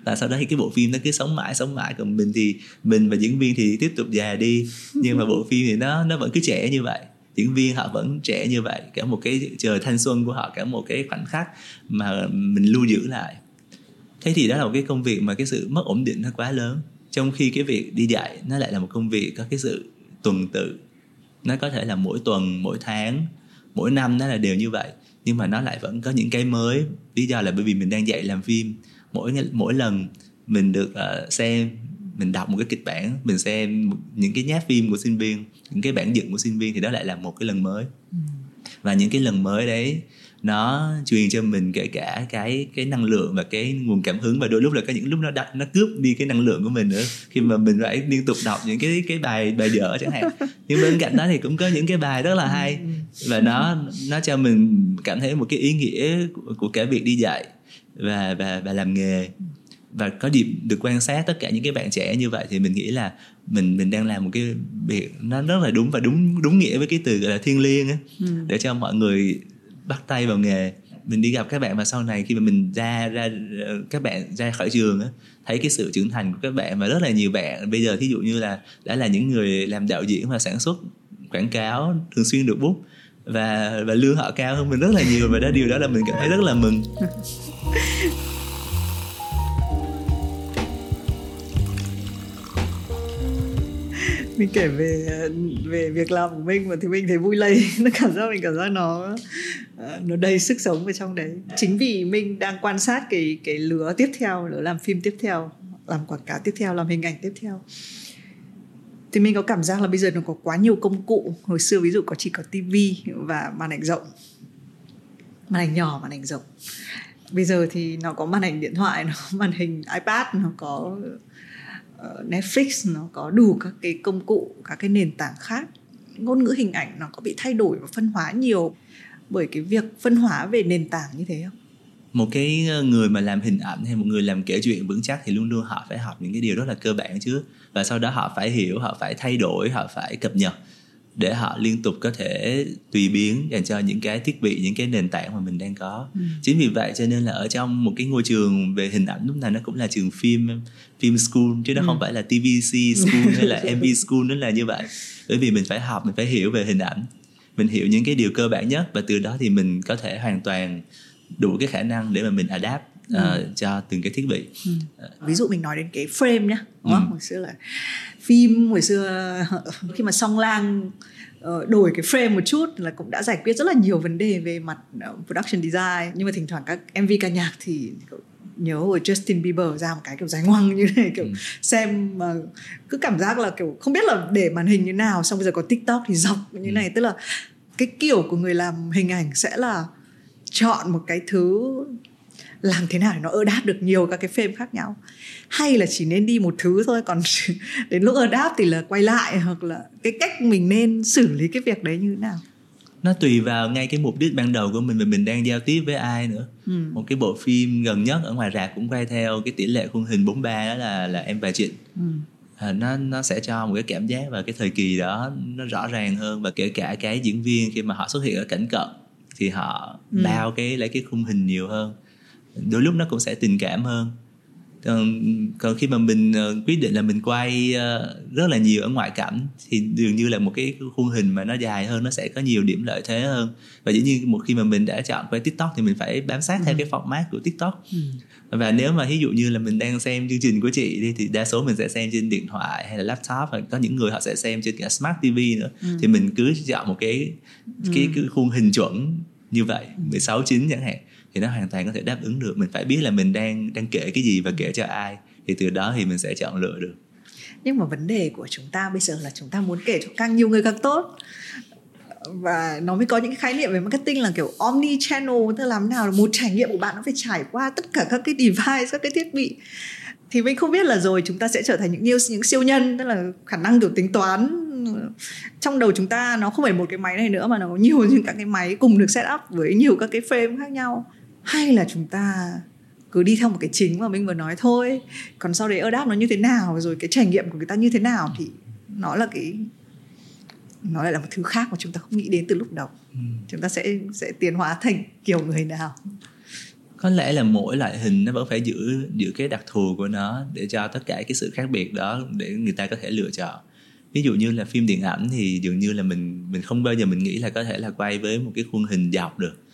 và sau đó thì cái bộ phim nó cứ sống mãi sống mãi còn mình thì mình và diễn viên thì tiếp tục già đi. Nhưng mà bộ phim thì nó nó vẫn cứ trẻ như vậy. Diễn viên họ vẫn trẻ như vậy. Cả một cái trời thanh xuân của họ cả một cái khoảnh khắc mà mình lưu giữ lại. Thế thì đó là một cái công việc mà cái sự mất ổn định nó quá lớn. Trong khi cái việc đi dạy nó lại là một công việc có cái sự tuần tự. Nó có thể là mỗi tuần mỗi tháng mỗi năm nó là đều như vậy. Nhưng mà nó lại vẫn có những cái mới. Lý do là bởi vì mình đang dạy làm phim mỗi mỗi lần mình được uh, xem mình đọc một cái kịch bản mình xem những cái nháp phim của sinh viên những cái bản dựng của sinh viên thì đó lại là một cái lần mới. Ừ. và những cái lần mới đấy nó truyền cho mình kể cả cái cái năng lượng và cái nguồn cảm hứng và đôi lúc là có những lúc nó đặt nó cướp đi cái năng lượng của mình nữa. Khi mà mình phải liên tục đọc những cái cái bài bài dở chẳng hạn. Nhưng bên cạnh đó thì cũng có những cái bài rất là hay. Và nó nó cho mình cảm thấy một cái ý nghĩa của, của cả việc đi dạy và và và làm nghề. Và có dịp được quan sát tất cả những cái bạn trẻ như vậy thì mình nghĩ là mình mình đang làm một cái việc nó rất là đúng và đúng đúng nghĩa với cái từ gọi là thiêng liêng á. Ừ. để cho mọi người bắt tay vào nghề. Mình đi gặp các bạn và sau này khi mà mình ra ra các bạn ra khỏi trường á thấy cái sự trưởng thành của các bạn và rất là nhiều bạn. Bây giờ thí dụ như là đã là những người làm đạo diễn và sản xuất quảng cáo thường xuyên được bút và và lương họ cao hơn mình rất là nhiều và đó điều đó là mình cảm thấy rất là mừng mình kể về ờ, về việc làm của mình và thì mình thấy vui lây. Nó cảm giác mình cảm giác nó ờ, nó đầy sức sống ở trong đấy. Chính vì mình đang quan sát cái cái lứa tiếp theo, lứa làm phim tiếp theo, làm quảng cáo tiếp theo, làm hình ảnh tiếp theo. Thì mình có cảm giác là bây giờ nó có quá nhiều công cụ. Hồi xưa ví dụ có chỉ có tivi và màn ảnh rộng. Màn ảnh nhỏ, màn ảnh rộng. Bây giờ thì nó có màn ảnh điện thoại, nó có màn hình ipad, nó có Ờ, Netflix nó có đủ các cái công cụ, các cái nền tảng khác. Ngôn ngữ hình ảnh nó có bị thay đổi và phân hóa nhiều bởi cái việc phân hóa về nền tảng như thế không? một cái ờ, người mà làm hình ảnh hay một người làm kể chuyện vững chắc thì luôn luôn họ phải học những cái điều rất là cơ bản trước. Và sau đó họ phải hiểu, họ phải thay đổi, họ phải cập nhật để họ liên tục có thể tùy biến dành cho những cái thiết bị những cái nền tảng mà mình đang có ừ. chính vì vậy cho nên là ở trong một cái ngôi trường về hình ảnh lúc nào nó cũng là trường phim phim school chứ nó ừ. không phải là tvc school hay là mv school nó là như vậy bởi vì mình phải học mình phải hiểu về hình ảnh mình hiểu những cái điều cơ bản nhất và từ đó thì mình có thể hoàn toàn đủ cái khả năng để mà mình adapt uh, cho từng cái thiết bị ừ. ví dụ mình nói đến cái frame nhá đúng không ừ. hồi xưa là phim hồi xưa khi mà song lang ờ, đổi cái frame một chút là cũng đã giải quyết rất là nhiều vấn đề về mặt ờ, production design nhưng mà thỉnh thoảng các MV ca nhạc thì nhớ hồi Justin Bieber ra một cái kiểu dài ngoằng như này kiểu ừ. xem mà cứ cảm giác là kiểu không biết là để màn hình như nào xong bây giờ có TikTok thì dọc như ừ. này tức là cái kiểu của người làm hình ảnh sẽ là chọn một cái thứ làm thế nào để nó ơ đáp được nhiều các cái frame khác nhau hay là chỉ nên đi một thứ thôi còn đến lúc ơ đáp thì là quay lại hoặc là cái cách mình nên xử lý cái việc đấy như thế nào nó tùy vào ngay cái mục đích ban đầu của mình và mình đang giao tiếp với ai nữa ừ. một cái bộ phim gần nhất ở ngoài rạp cũng quay theo cái tỷ lệ khuôn hình 43 đó là là em và trịnh ừ. à, nó nó sẽ cho một cái cảm giác và cái thời kỳ đó nó rõ ràng hơn và kể cả cái diễn viên khi mà họ xuất hiện ở cảnh cận thì họ ừ. bao cái lấy cái khung hình nhiều hơn đôi lúc nó cũng sẽ tình cảm hơn còn, còn khi mà mình uh, quyết định là mình quay uh, rất là nhiều ở ngoại cảnh thì dường như là một cái khuôn hình mà nó dài hơn nó sẽ có nhiều điểm lợi thế hơn và dĩ nhiên một khi mà mình đã chọn quay tiktok thì mình phải bám sát theo ừ. cái format của tiktok ừ. và nếu mà ví dụ như là mình đang xem chương trình của chị đi thì đa số mình sẽ xem trên điện thoại hay là laptop hoặc có những người họ sẽ xem trên cả smart tv nữa ừ. thì mình cứ chọn một cái cái, ừ. cái khuôn hình chuẩn như vậy 16 chín chẳng hạn thì nó hoàn toàn có thể đáp ứng được. Mình phải biết là mình đang đang kể cái gì và kể cho ai. Thì từ đó thì mình sẽ chọn lựa được. Nhưng mà vấn đề của chúng ta bây giờ là chúng ta muốn kể cho càng nhiều người càng tốt. Và nó mới có những cái khái niệm về marketing là kiểu omni channel tức là làm nào một trải nghiệm của bạn nó phải trải qua tất cả các cái device các cái thiết bị. Thì mình không biết là rồi chúng ta sẽ trở thành những những, những siêu nhân tức là khả năng kiểu tính toán. Trong đầu chúng ta nó không phải một cái máy này nữa mà nó có nhiều những các cái máy cùng được set up với nhiều các cái frame khác nhau hay là chúng ta cứ đi theo một cái chính mà mình vừa nói thôi. Còn sau đấy đáp nó như thế nào rồi cái trải nghiệm của người ta như thế nào thì nó là cái nó lại là một thứ khác mà chúng ta không nghĩ đến từ lúc đầu. Ừ. chúng ta sẽ sẽ tiến hóa thành kiểu người nào. Có lẽ là mỗi loại hình nó vẫn phải giữ giữ cái đặc thù của nó để cho tất cả cái sự khác biệt đó để người ta có thể lựa chọn. Ví dụ như là phim điện ảnh thì dường như là mình mình không bao giờ mình nghĩ là có thể là quay với một cái khuôn hình dọc được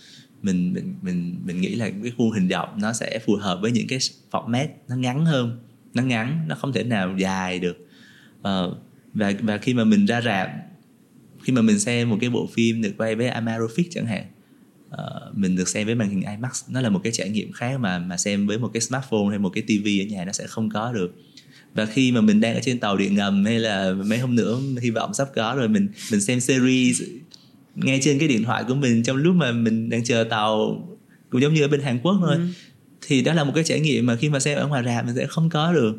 mình mình mình mình nghĩ là cái khuôn hình động nó sẽ phù hợp với những cái format nó ngắn hơn nó ngắn nó không thể nào dài được. Uh, và và khi mà mình ra rạp khi mà mình xem một cái bộ phim được quay với Amarofix chẳng hạn uh, mình được xem với màn hình IMAX nó là một cái trải nghiệm khác mà mà xem với một cái smartphone hay một cái TV ở nhà nó sẽ không có được. Và khi mà mình đang ở trên tàu điện ngầm hay là mấy hôm nữa hy vọng sắp có rồi mình mình xem series nghe trên cái điện thoại của mình trong lúc mà mình đang chờ tàu cũng giống như ở bên Hàn Quốc thôi ừ. thì đó là một cái trải nghiệm mà khi mà xem ở ngoài rạp mình sẽ không có được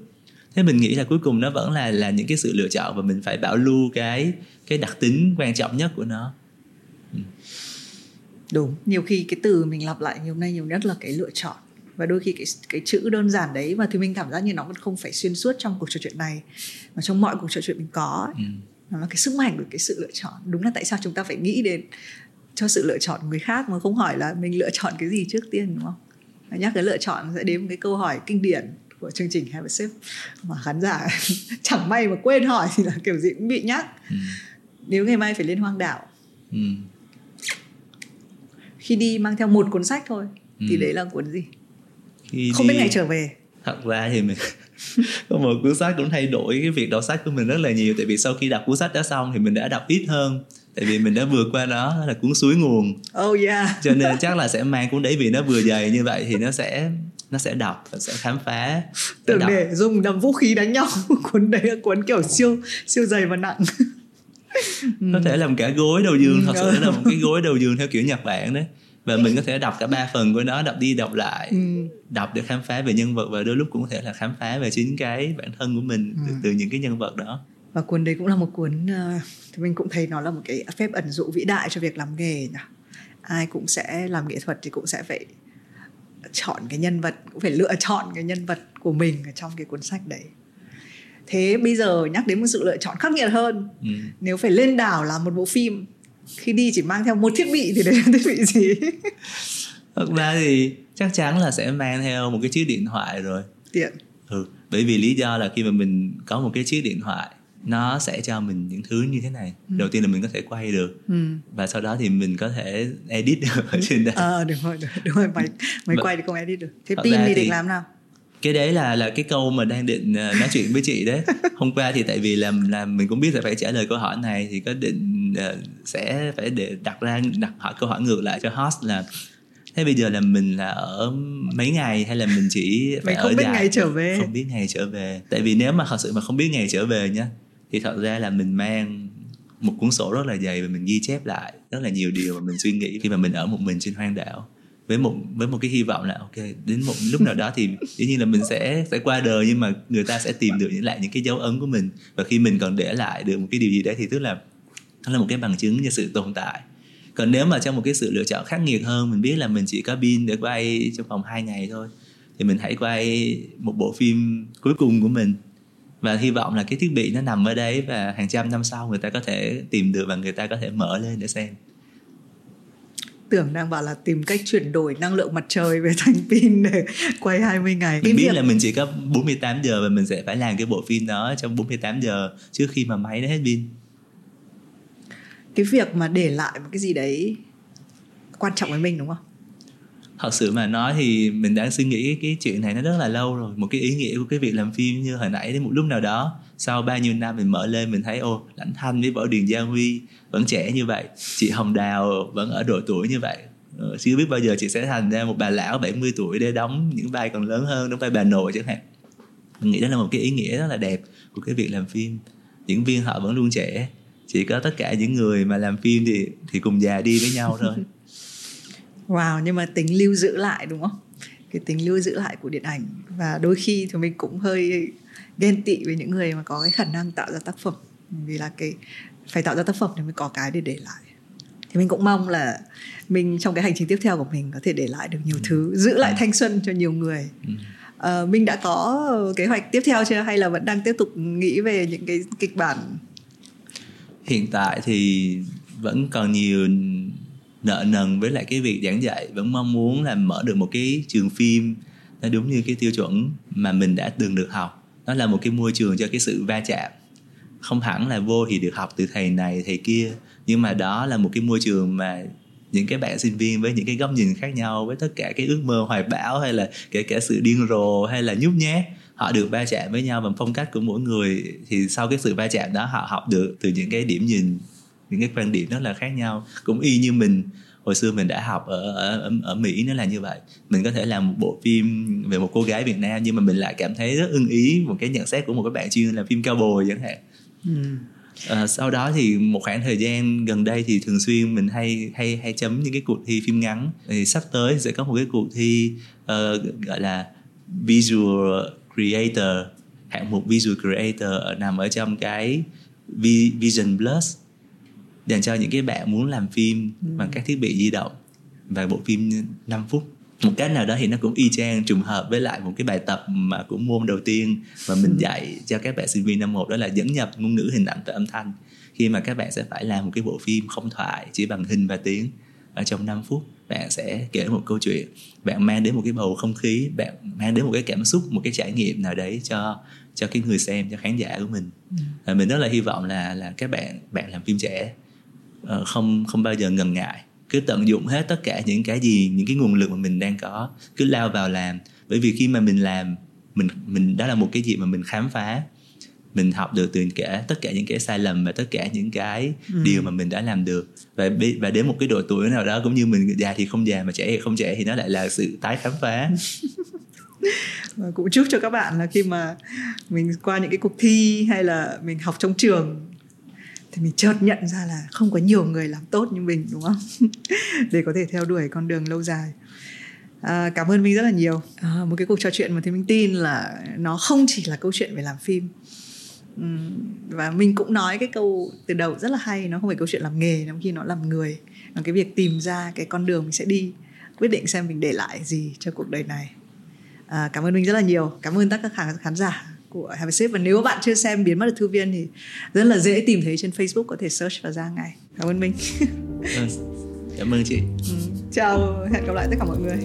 thế mình nghĩ là cuối cùng nó vẫn là là những cái sự lựa chọn và mình phải bảo lưu cái cái đặc tính quan trọng nhất của nó ừ. đúng nhiều khi cái từ mình lặp lại nhiều nay nhiều nhất là cái lựa chọn và đôi khi cái cái chữ đơn giản đấy và thì mình cảm giác như nó vẫn không phải xuyên suốt trong cuộc trò chuyện này mà trong mọi cuộc trò chuyện mình có ấy. Ừ. nó là cái sức mạnh của cái sự lựa chọn đúng là tại sao chúng ta phải nghĩ đến cho sự lựa chọn người khác mà không hỏi là mình lựa chọn cái gì trước tiên đúng không nhắc cái lựa chọn sẽ đến một cái câu hỏi kinh điển của chương trình Have a Sip mà khán giả chẳng may mà quên hỏi thì là kiểu gì cũng bị nhắc ừ. nếu ngày mai phải lên hoang đảo ừ. khi đi mang theo một cuốn sách thôi ừ. thì đấy là cuốn gì khi không đi... biết ngày trở về thật ra thì mình có một cuốn sách cũng thay đổi cái việc đọc sách của mình rất là nhiều. Tại vì sau khi đọc cuốn sách đó xong thì mình đã đọc ít hơn. Tại vì mình đã vượt qua nó là cuốn suối nguồn. Oh yeah. Cho nên chắc là sẽ mang cuốn đấy vì nó vừa dày như vậy thì nó sẽ nó sẽ đọc và sẽ khám phá. Tưởng đọc. để dùng làm vũ khí đánh nhau. Cuốn đấy là cuốn kiểu siêu siêu dày và nặng. Có thể làm cả gối đầu giường thật sự là một cái gối đầu giường theo kiểu nhật bản đấy và mình có thể đọc cả ba phần của nó đọc đi đọc lại ừ. đọc để khám phá về nhân vật và đôi lúc cũng có thể là khám phá về chính cái bản thân của mình ừ. từ những cái nhân vật đó và cuốn đấy cũng là một cuốn uh, thì mình cũng thấy nó là một cái phép ẩn dụ vĩ đại cho việc làm nghề nhỉ ai cũng sẽ làm nghệ thuật thì cũng sẽ phải chọn cái nhân vật cũng phải lựa chọn cái nhân vật của mình ở trong cái cuốn sách đấy thế bây giờ nhắc đến một sự lựa chọn khắc nghiệt hơn ừ. nếu phải lên đảo làm một bộ phim khi đi chỉ mang theo một thiết bị thì đấy là thiết bị gì? Thật ra thì chắc chắn là sẽ mang theo một cái chiếc điện thoại rồi. Tiện. Ừ bởi vì lý do là khi mà mình có một cái chiếc điện thoại nó sẽ cho mình những thứ như thế này. Ừ. đầu tiên là mình có thể quay được ừ. và sau đó thì mình có thể edit được ở trên đây. Ờ à, đúng rồi đúng rồi. Máy máy quay thì không edit được. Thế pin thì định làm nào cái đấy là là cái câu mà đang định uh, nói chuyện với chị đấy. Hôm qua thì tại vì làm làm mình cũng biết là phải trả lời câu hỏi này thì có định uh, sẽ phải để đặt ra đặt hỏi câu hỏi ngược lại cho host là thế bây giờ là mình là ở mấy ngày hay là mình chỉ phải mình không ở biết dài, ngày trở về. Không biết ngày trở về. Tại vì nếu mà thật sự mà không biết ngày trở về nhá thì thật ra là mình mang một cuốn sổ rất là dày và mình ghi chép lại rất là nhiều điều mà mình suy nghĩ khi mà mình ở một mình trên hoang đảo với một với một cái hy vọng là, ok, đến một lúc nào đó thì dĩ nhiên là mình sẽ sẽ qua đời, nhưng mà người ta sẽ tìm được những lại những cái dấu ấn của mình. Và khi mình còn để lại được một cái điều gì đấy thì tức là nó là một cái bằng chứng cho sự tồn tại. Còn nếu mà trong một cái sự lựa chọn khắc nghiệt hơn, mình biết là mình chỉ có pin để quay trong vòng 2 ngày thôi, thì mình hãy quay một bộ phim cuối cùng của mình. Và hy vọng là cái thiết bị nó nằm ở đấy và hàng trăm năm sau người ta có thể tìm được và người ta có thể mở lên để xem tưởng đang bảo là tìm cách chuyển đổi năng lượng mặt trời về thành pin để quay 20 ngày. Mình biết việc... là mình chỉ có 48 giờ và mình sẽ phải làm cái bộ phim đó trong 48 giờ trước khi mà máy nó hết pin. Cái việc mà để lại một cái gì đấy quan trọng với mình đúng không? thật sự mà nói thì mình đã suy nghĩ cái chuyện này nó rất là lâu rồi một cái ý nghĩa của cái việc làm phim như hồi nãy đến một lúc nào đó sau bao nhiêu năm mình mở lên mình thấy ô lãnh thanh với võ điền gia huy vẫn trẻ như vậy chị hồng đào vẫn ở độ tuổi như vậy. Ờ, chưa biết bao giờ chị sẽ thành ra một bà lão 70 tuổi để đóng những vai còn lớn hơn đóng vai bà nội chẳng hạn. Mình nghĩ đó là một cái ý nghĩa rất là đẹp của cái việc làm phim. Diễn viên họ vẫn luôn trẻ chỉ có tất cả những người mà làm phim thì thì cùng già đi với nhau thôi. Wow nhưng mà tính lưu giữ lại đúng không? Cái tính lưu giữ lại của điện ảnh và đôi khi thì mình cũng hơi ghen tị với những người mà có cái khả năng tạo ra tác phẩm. Vì là cái phải tạo ra tác phẩm thì mới có cái để để lại. Thì mình cũng mong là mình trong cái hành trình tiếp theo của mình có thể để lại được nhiều thứ giữ lại thanh xuân cho nhiều người. À, mình đã có kế hoạch tiếp theo chưa? Hay là vẫn đang tiếp tục nghĩ về những cái kịch bản? Hiện tại thì vẫn còn nhiều nợ nần với lại cái việc giảng dạy. Vẫn mong muốn là mở được một cái trường phim. Nó đúng như cái tiêu chuẩn mà mình đã từng được học nó là một cái môi trường cho cái sự va chạm. Không hẳn là vô thì được học từ thầy này, thầy kia, nhưng mà đó là một cái môi trường mà những cái bạn sinh viên với những cái góc nhìn khác nhau, với tất cả cái ước mơ hoài bão hay là kể cả sự điên rồ hay là nhút nhát, họ được va chạm với nhau bằng phong cách của mỗi người. Thì sau cái sự va chạm đó, họ học được từ những cái điểm nhìn, những cái quan điểm rất là khác nhau. Cũng y như mình hồi xưa mình đã học ở ở ở Mỹ nó là như vậy. Mình có thể làm một bộ phim về một cô gái Việt Nam nhưng mà mình lại cảm thấy rất ưng ý một cái nhận xét của một cái bạn chuyên làm phim cao bồi chẳng hạn. Ừ. à, sau đó thì một khoảng thời gian gần đây thì thường xuyên mình hay hay hay chấm những cái cuộc thi phim ngắn. Thì sắp tới sẽ có một cái cuộc thi uh, gọi là visual creator hạng mục visual creator nằm ở trong cái Vision Plus dành cho những cái bạn muốn làm phim ừ. bằng các thiết bị di động và bộ phim 5 phút một cách nào đó thì nó cũng y chang trùng hợp với lại một cái bài tập mà của môn đầu tiên mà mình ừ. dạy cho các bạn sinh viên năm một đó là dẫn nhập ngôn ngữ hình ảnh và âm thanh khi mà các bạn sẽ phải làm một cái bộ phim không thoại chỉ bằng hình và tiếng ở trong 5 phút bạn sẽ kể một câu chuyện bạn mang đến một cái bầu không khí bạn mang đến một cái cảm xúc một cái trải nghiệm nào đấy cho cho cái người xem cho khán giả của mình ừ. mình rất là hy vọng là là các bạn bạn làm phim trẻ không không bao giờ ngần ngại. Cứ tận dụng hết tất cả những cái gì những cái nguồn lực mà mình đang có cứ lao vào làm. Bởi vì khi mà mình làm mình mình đó là một cái gì mà mình khám phá. Mình học được từ cả tất cả những cái sai lầm và tất cả những cái ừ. điều mà mình đã làm được. Và và đến một cái độ tuổi nào đó cũng như mình già thì không già mà trẻ thì không trẻ thì nó lại là sự tái khám phá. Và cũng chúc cho các bạn là khi mà mình qua những cái cuộc thi hay là mình học trong trường thì mình chợt nhận ra là không có nhiều người làm tốt như mình đúng không? Để có thể theo đuổi con đường lâu dài. À, cảm ơn minh rất là nhiều. À, một cái cuộc trò chuyện mà thì mình tin là nó không chỉ là câu chuyện về làm phim. Và mình cũng nói cái câu từ đầu rất là hay nó không phải câu chuyện làm nghề nó khi nó làm người. Là cái việc tìm ra cái con đường mình sẽ đi quyết định xem mình để lại gì cho cuộc đời này. À, cảm ơn mình rất là nhiều. Cảm ơn tất cả các khán giả của Have a Sip và nếu bạn chưa xem biến mất được thư viên thì rất là dễ tìm thấy trên Facebook có thể search và ra ngay. Cảm ơn mình vâng, cảm ơn chị. Ừ. chào hẹn gặp lại tất cả mọi người